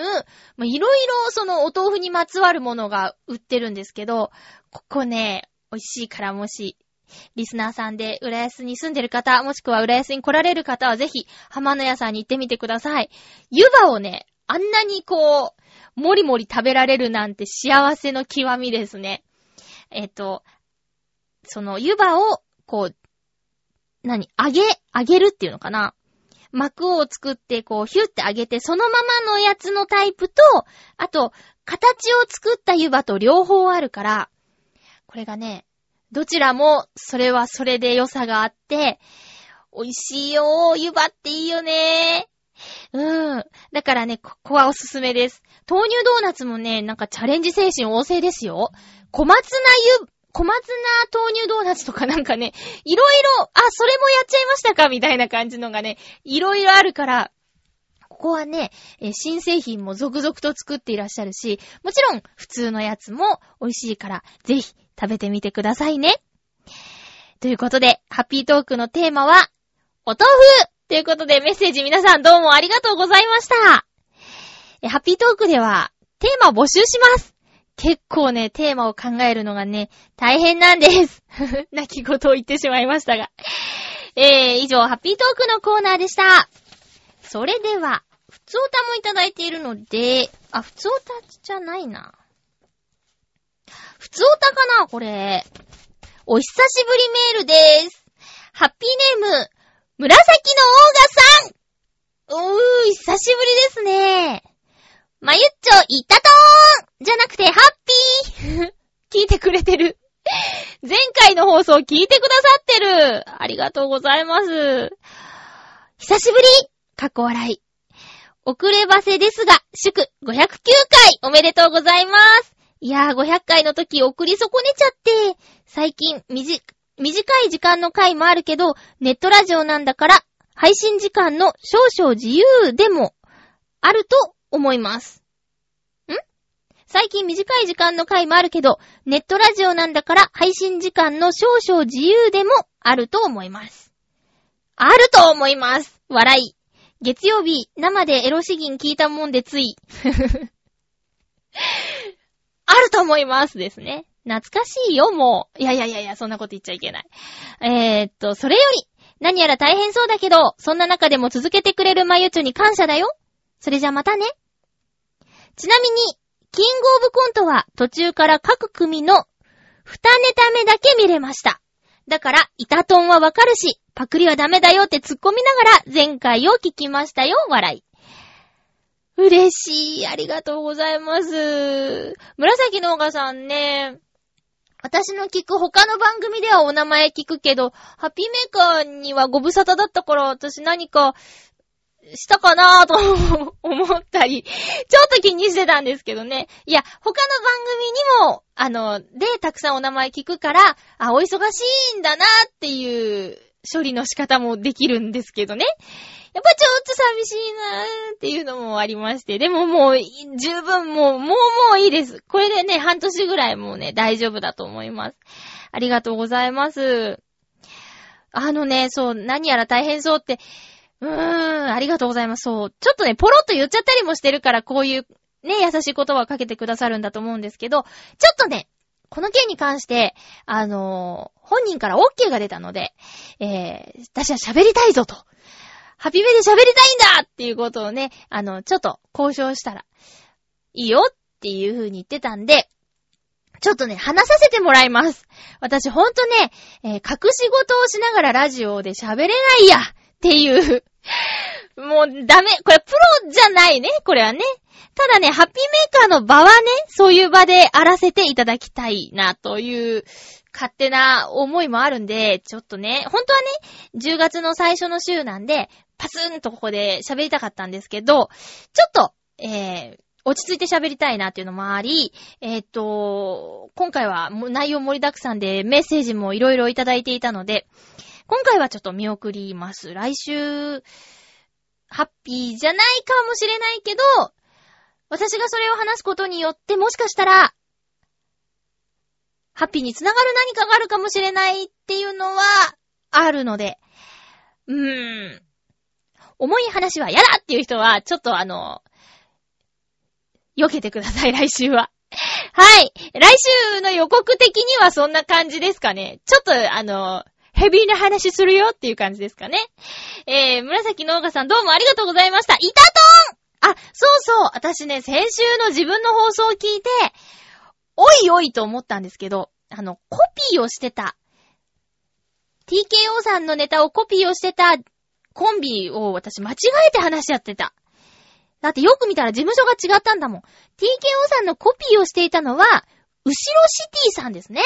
まいろいろそのお豆腐にまつわるものが売ってるんですけど、ここね、美味しいからもし、リスナーさんで浦安に住んでる方、もしくは浦安に来られる方はぜひ、浜野屋さんに行ってみてください。湯葉をね、あんなにこう、もりもり食べられるなんて幸せの極みですね。えっ、と、その湯葉を、こう、何揚げ、揚げるっていうのかな膜を作って、こう、ヒュって揚げて、そのままのやつのタイプと、あと、形を作った湯葉と両方あるから、これがね、どちらも、それはそれで良さがあって、美味しいよー、湯葉っていいよねー。うん。だからね、ここはおすすめです。豆乳ドーナツもね、なんかチャレンジ精神旺盛ですよ。小松菜湯、小松菜豆乳ドーナツとかなんかね、いろいろ、あ、それもやっちゃいましたかみたいな感じのがね、いろいろあるから、ここはね、新製品も続々と作っていらっしゃるし、もちろん普通のやつも美味しいから、ぜひ食べてみてくださいね。ということで、ハッピートークのテーマは、お豆腐ということでメッセージ皆さんどうもありがとうございました。ハッピートークでは、テーマ募集します。結構ね、テーマを考えるのがね、大変なんです。[laughs] 泣き言を言ってしまいましたが。えー、以上、ハッピートークのコーナーでした。それでは、普通歌もいただいているので、あ、普通歌じゃないな。普通歌かなこれ。お久しぶりメールでーす。ハッピーネーム、紫のオーガさん。うー、久しぶりですね。まゆっちょ、いったとーんじゃなくて、ハッピー [laughs] 聞いてくれてる。前回の放送聞いてくださってる。ありがとうございます。久しぶりかっこ笑い。遅ればせですが、祝509回おめでとうございます。いやー、500回の時送り損ねちゃって、最近、みじ、短い時間の回もあるけど、ネットラジオなんだから、配信時間の少々自由でも、あると思います。ん？最近短い時間の回もあるけど、ネットラジオなんだから配信時間の少々自由でもあると思います。あると思います。笑い。月曜日、生でエロ詩吟聞いたもんでつい。[laughs] あると思いますですね。懐かしいよ、もう。いやいやいやいや、そんなこと言っちゃいけない。えー、っと、それより、何やら大変そうだけど、そんな中でも続けてくれるまゆちょに感謝だよ。それじゃまたね。ちなみに、キングオブコントは途中から各組の二ネタ目だけ見れました。だから、イタトンはわかるし、パクリはダメだよって突っ込みながら前回を聞きましたよ、笑い。嬉しい。ありがとうございます。紫のおがさんね、私の聞く他の番組ではお名前聞くけど、ハッピーメーカーにはご無沙汰だったから私何かしたかなぁと思ったり、ちょっと気にしてたんですけどね。いや、他の番組にも、あの、で、たくさんお名前聞くから、あ、お忙しいんだなっていう処理の仕方もできるんですけどね。やっぱちょっと寂しいなーっていうのもありまして。でももう、十分もう、もうもういいです。これでね、半年ぐらいもうね、大丈夫だと思います。ありがとうございます。あのね、そう、何やら大変そうって、うーん、ありがとうございます。そう。ちょっとね、ポロッと言っちゃったりもしてるから、こういう、ね、優しい言葉をかけてくださるんだと思うんですけど、ちょっとね、この件に関して、あのー、本人から OK が出たので、えー、私は喋りたいぞと。ハピメで喋りたいんだっていうことをね、あの、ちょっと交渉したら、いいよっていう風に言ってたんで、ちょっとね、話させてもらいます。私ほんとね、えー、隠し事をしながらラジオで喋れないやっていうもうダメ。これプロじゃないね。これはね。ただね、ハッピーメーカーの場はね、そういう場であらせていただきたいな、という勝手な思いもあるんで、ちょっとね、本当はね、10月の最初の週なんで、パスンとここで喋りたかったんですけど、ちょっと、えー、落ち着いて喋りたいなっていうのもあり、えっ、と、今回は内容盛りだくさんでメッセージもいろいろいただいていたので、今回はちょっと見送ります。来週、ハッピーじゃないかもしれないけど、私がそれを話すことによって、もしかしたら、ハッピーにつながる何かがあるかもしれないっていうのは、あるので、うーん。重い話は嫌だっていう人は、ちょっとあの、避けてください、来週は。はい。来週の予告的にはそんな感じですかね。ちょっと、あの、ヘビーな話するよっていう感じですかね。えー、紫農家さんどうもありがとうございました。イタトンあ、そうそう。私ね、先週の自分の放送を聞いて、おいおいと思ったんですけど、あの、コピーをしてた。TKO さんのネタをコピーをしてたコンビを私間違えて話しちゃってた。だってよく見たら事務所が違ったんだもん。TKO さんのコピーをしていたのは、後ろシティさんですね。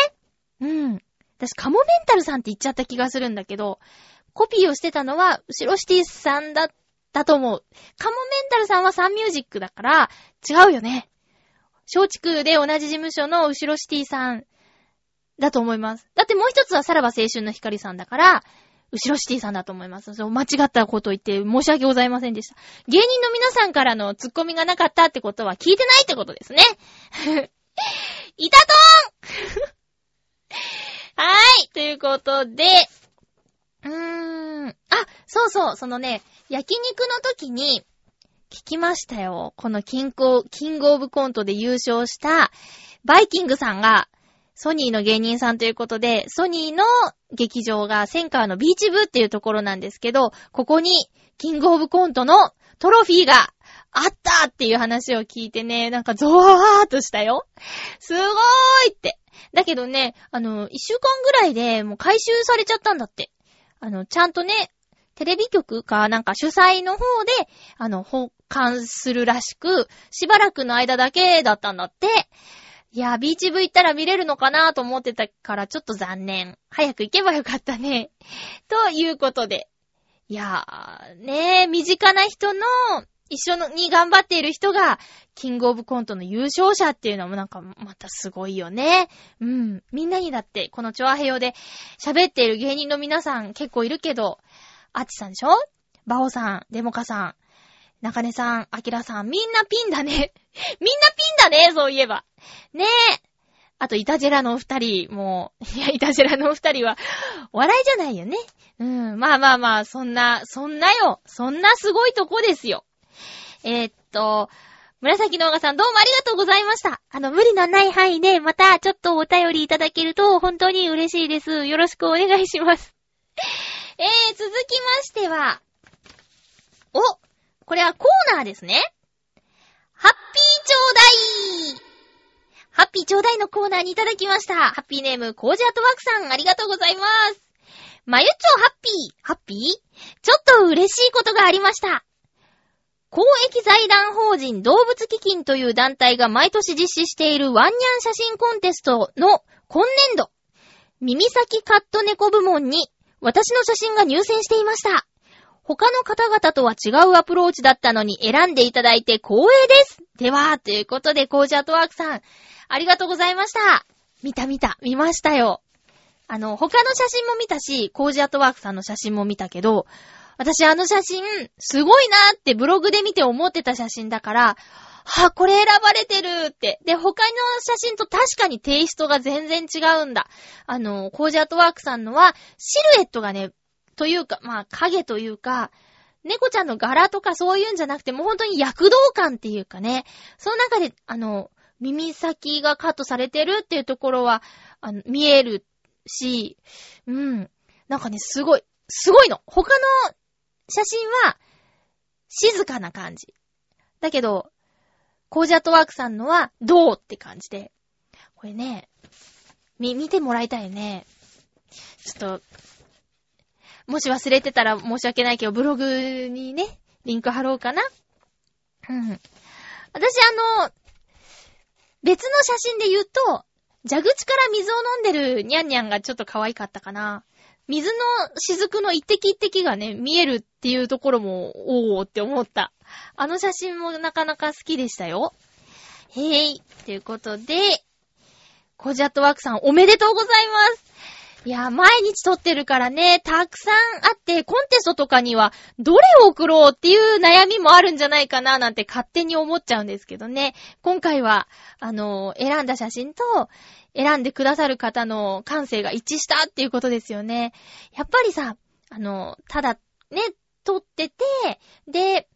うん。私、カモメンタルさんって言っちゃった気がするんだけど、コピーをしてたのは、後ろシティさんだったと思う。カモメンタルさんはサンミュージックだから、違うよね。松竹で同じ事務所の後ろシティさんだと思います。だってもう一つはさらば青春の光さんだから、後ろシティさんだと思います。そう、間違ったことを言って申し訳ございませんでした。芸人の皆さんからのツッコミがなかったってことは聞いてないってことですね。[laughs] いたとーん [laughs] はい、ということで、うーん、あ、そうそう、そのね、焼肉の時に、聞きましたよ。このキング、キングオブコントで優勝した、バイきんぐさんが、ソニーの芸人さんということで、ソニーの劇場が千川の Beach V っていうところなんですけど、ここに、キングオブコントのトロフィーがあったっていう話を聞いてね、なんかゾワーっとしたよ。すごーいって。だけどね、あの、一週間ぐらいでもう回収されちゃったんだって。あの、ちゃんとね、テレビ局かなんか主催の方で、あの、保管するらしく、しばらくの間だけだったんだって。いや、ビーチ部行ったら見れるのかなと思ってたからちょっと残念。早く行けばよかったね。ということで。いやー、ねえ、身近な人の一緒に頑張っている人が、キングオブコントの優勝者っていうのもなんかまたすごいよね。うん。みんなにだって、このチョアヘヨで喋っている芸人の皆さん結構いるけど、アッチさんでしょ？バオさん、デモカさん、中根さん、アキラさん、みんなピンだね。[laughs] みんなピンだね、そういえば。ねえ。あと、イタジェラのお二人も、いや、イタジェラのお二人は、笑いじゃないよね。うん、まあまあまあ、そんな、そんなよ。そんなすごいとこですよ。えー、っと、紫のおがさんどうもありがとうございました。あの、無理のない範囲で、またちょっとお便りいただけると本当に嬉しいです。よろしくお願いします。えー、続きましては、おこれはコーナーですね。ハッピーちょうだいハッピーちょうだいのコーナーにいただきました。ハッピーネーム、コージアートワークさん、ありがとうございます。まゆちょハッピー、ハッピー？ちょっと嬉しいことがありました。公益財団法人動物基金という団体が毎年実施しているワンニャン写真コンテストの今年度、耳先カット猫部門に私の写真が入選していました。他の方々とは違うアプローチだったのに選んでいただいて光栄です。では、ということで、コージアートワークさん、ありがとうございました。見た見た、見ましたよ。あの、他の写真も見たし、コージアートワークさんの写真も見たけど、私あの写真、すごいなーってブログで見て思ってた写真だから、はこれ選ばれてるって。で、他の写真と確かにテイストが全然違うんだ。あの、コージアートワークさんのは、シルエットがね、というか、まあ、影というか、猫ちゃんの柄とかそういうんじゃなくて、もう本当に躍動感っていうかね、その中で、あの、耳先がカットされてるっていうところは、あの、見えるし、うん。なんかね、すごい、すごいの。他の写真は、静かな感じ。だけど、コージャットワークさんのは、どうって感じで。これね、み、見てもらいたいね。ちょっと、もし忘れてたら申し訳ないけど、ブログにね、リンク貼ろうかな。うん。私あの、別の写真で言うと、蛇口から水を飲んでるニャンニャンがちょっと可愛かったかな。水の雫の一滴一滴がね、見えるっていうところも、おーって思った。あの写真もなかなか好きでしたよ。へい。ということで、コジャットワークさんおめでとうございます。いや、毎日撮ってるからね、たくさんあって、コンテストとかには、どれを送ろうっていう悩みもあるんじゃないかな、なんて勝手に思っちゃうんですけどね。今回は、あの、選んだ写真と、選んでくださる方の感性が一致したっていうことですよね。やっぱりさ、あの、ただ、ね、撮ってて、で、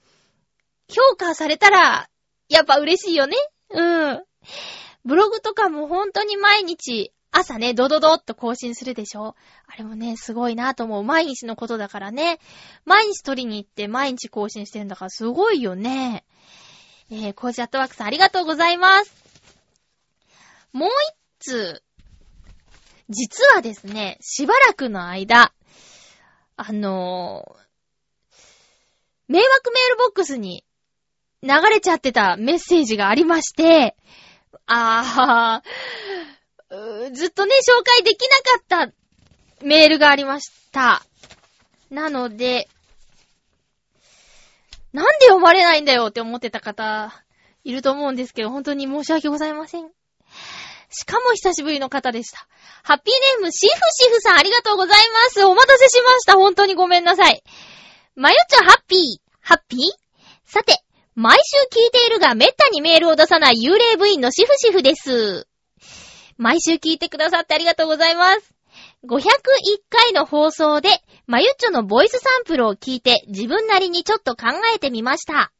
評価されたら、やっぱ嬉しいよね。うん。ブログとかも本当に毎日朝ね、ドドドっと更新するでしょあれもね、すごいなと思う。毎日のことだからね。毎日撮りに行って毎日更新してるんだからすごいよね。えー、コージアットワークさんありがとうございます。もう一つ、実はですね、しばらくの間、あのー、迷惑メールボックスに流れちゃってたメッセージがありまして、あー、ずっとね、紹介できなかったメールがありました。なので、なんで読まれないんだよって思ってた方、いると思うんですけど、本当に申し訳ございません。しかも久しぶりの方でした。ハッピーネーム、シフシフさんありがとうございます。お待たせしました。本当にごめんなさい。まゆちょハッピー。ハッピー？さて、毎週聞いているがめったにメールを出さない幽霊部員のシフシフです。毎週聞いてくださってありがとうございます。501回の放送で、まゆっちょのボイスサンプルを聞いて自分なりにちょっと考えてみました。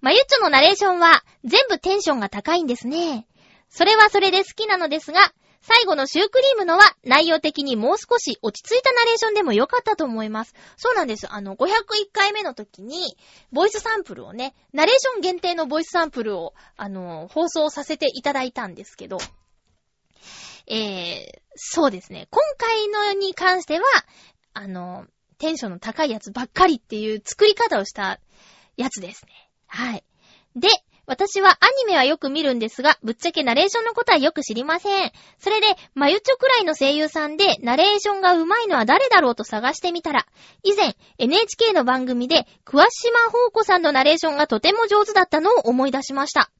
まゆっちょのナレーションは全部テンションが高いんですね。それはそれで好きなのですが、最後のシュークリームのは内容的にもう少し落ち着いたナレーションでもよかったと思います。そうなんです。あの、501回目の時に、ボイスサンプルをね、ナレーション限定のボイスサンプルを、あの、放送させていただいたんですけど、えー、そうですね。今回のに関しては、あの、テンションの高いやつばっかりっていう作り方をしたやつですね。はい。で、私はアニメはよく見るんですが、ぶっちゃけナレーションのことはよく知りません。それで、まゆちょくらいの声優さんで、ナレーションが上手いのは誰だろうと探してみたら、以前、NHK の番組で、桑島宝子さんのナレーションがとても上手だったのを思い出しました。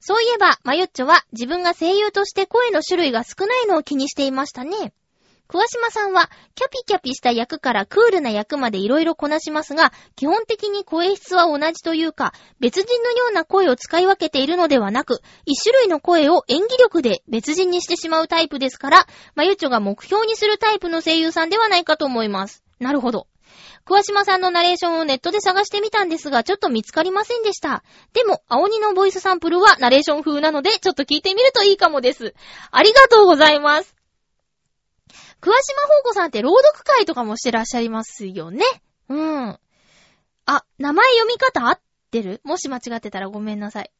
そういえば、マユッチョは自分が声優として声の種類が少ないのを気にしていましたね。桑島さんは、キャピキャピした役からクールな役まで色々こなしますが、基本的に声質は同じというか、別人のような声を使い分けているのではなく、一種類の声を演技力で別人にしてしまうタイプですから、マユッチョが目標にするタイプの声優さんではないかと思います。なるほど。桑島さんのナレーションをネットで探してみたんですが、ちょっと見つかりませんでした。でも、青鬼のボイスサンプルはナレーション風なので、ちょっと聞いてみるといいかもです。ありがとうございます。桑島法子さんって朗読会とかもしてらっしゃいますよね。うん。あ、名前読み方合ってる？もし間違ってたらごめんなさい。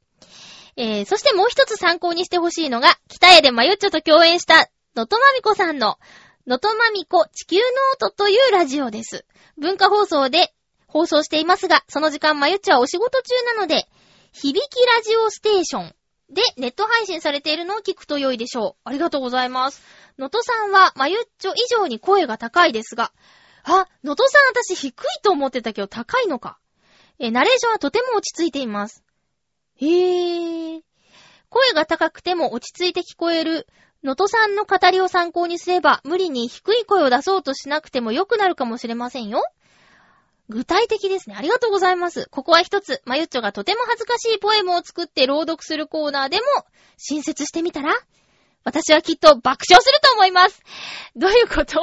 えー、そしてもう一つ参考にしてほしいのが、北へでまゆっちょと共演した、能登麻美子さんの、能登麻美子地球ノートというラジオです。文化放送で放送していますが、その時間まゆっちはお仕事中なので、響きラジオステーションでネット配信されているのを聞くと良いでしょう。ありがとうございます。のとさんはまゆっちょ以上に声が高いですが、あ、のとさん私低いと思ってたけど高いのか。え、ナレーションはとても落ち着いています。へぇー。声が高くても落ち着いて聞こえる、のとさんの語りを参考にすれば、無理に低い声を出そうとしなくても良くなるかもしれませんよ。具体的ですね。ありがとうございます。ここは一つ、まゆっちょがとても恥ずかしいポエムを作って朗読するコーナーでも、新設してみたら私はきっと爆笑すると思います。どういうこと？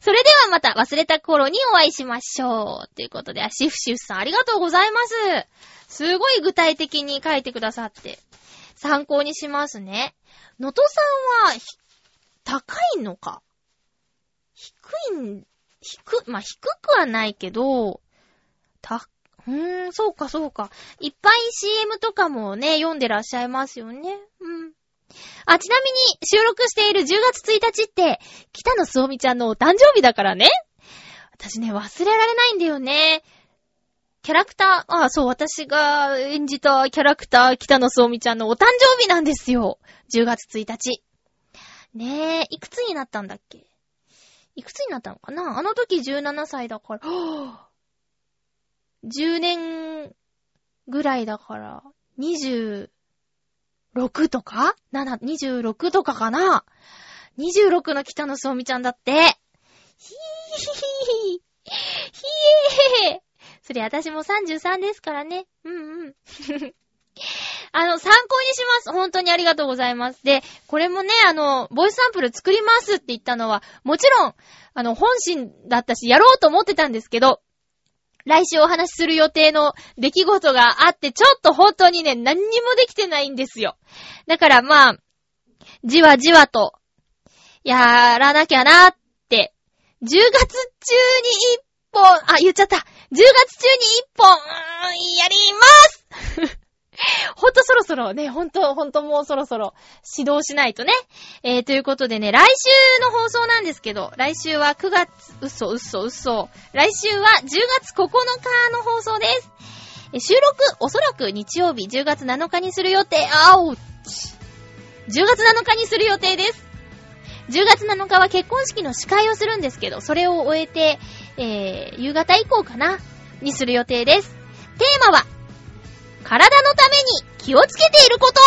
それではまた忘れた頃にお会いしましょう。ということで、シフシフさんありがとうございます。すごい具体的に書いてくださって、参考にしますね。のとさんは、高いのか？低いん、低、まあ、低くはないけど、た、うーん、そうかそうか。いっぱい CM とかもね、読んでらっしゃいますよね。うん。あ、ちなみに収録している10月1日って、北野すおみちゃんのお誕生日だからね。私ね、忘れられないんだよね。キャラクター、あ、そう、私が演じたキャラクター、北野すおみちゃんのお誕生日なんですよ。10月1日。ねえ、いくつになったんだっけ？いくつになったのかな？あの時17歳だから、[gasps] 10年ぐらいだから、26とか ?7、26とかかな ?26 の北野すおみちゃんだって。ひーひーひーひーそれ私も33ですからね。うんうん。[laughs] あの、参考にします。本当にありがとうございます。で、これもね、あの、ボイスサンプル作りますって言ったのは、もちろん、あの、本心だったし、やろうと思ってたんですけど、来週お話しする予定の出来事があって、ちょっと本当にね、何にもできてないんですよ。だからまあ、じわじわと、やらなきゃなって、10月中に一本、あ、言っちゃった。10月中に一本、やります [laughs] ほんとそろそろね、ほんと、ほんともうそろそろ指導しないとね。えー、ということでね、来週の放送なんですけど、来週は9月、嘘、嘘、嘘。来週は10月9日の放送です。え収録、おそらく日曜日10月7日にする予定、あおち。10月7日にする予定です。10月7日は結婚式の司会をするんですけど、それを終えて、えー、夕方以降かなにする予定です。テーマは、体のために気をつけていること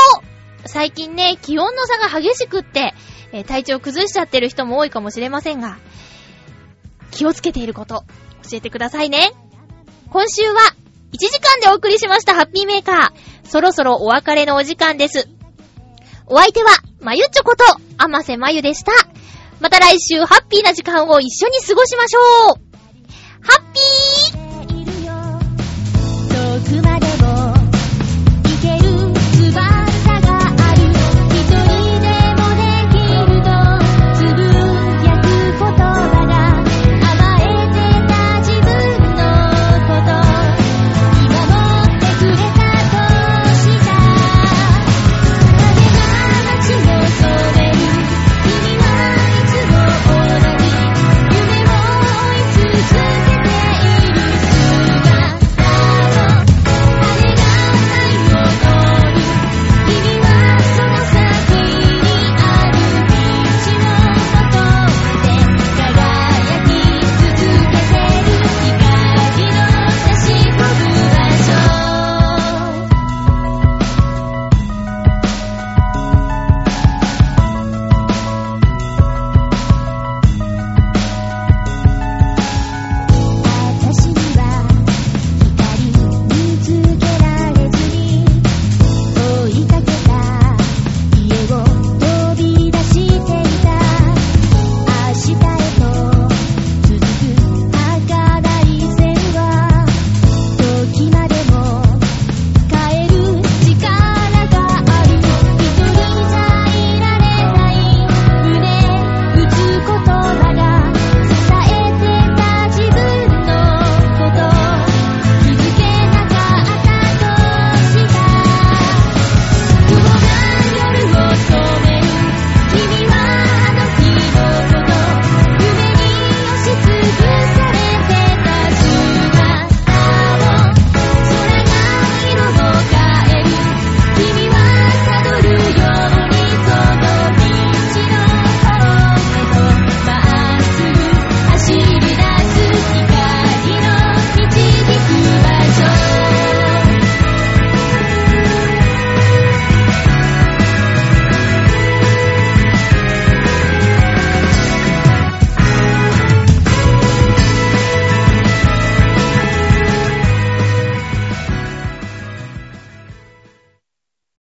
最近ね、気温の差が激しくって、えー、体調崩しちゃってる人も多いかもしれませんが、気をつけていること、教えてくださいね。今週は、1時間でお送りしましたハッピーメーカー。そろそろお別れのお時間です。お相手は、まゆちょこと、あませまゆでした。また来週ハッピーな時間を一緒に過ごしましょうハッピー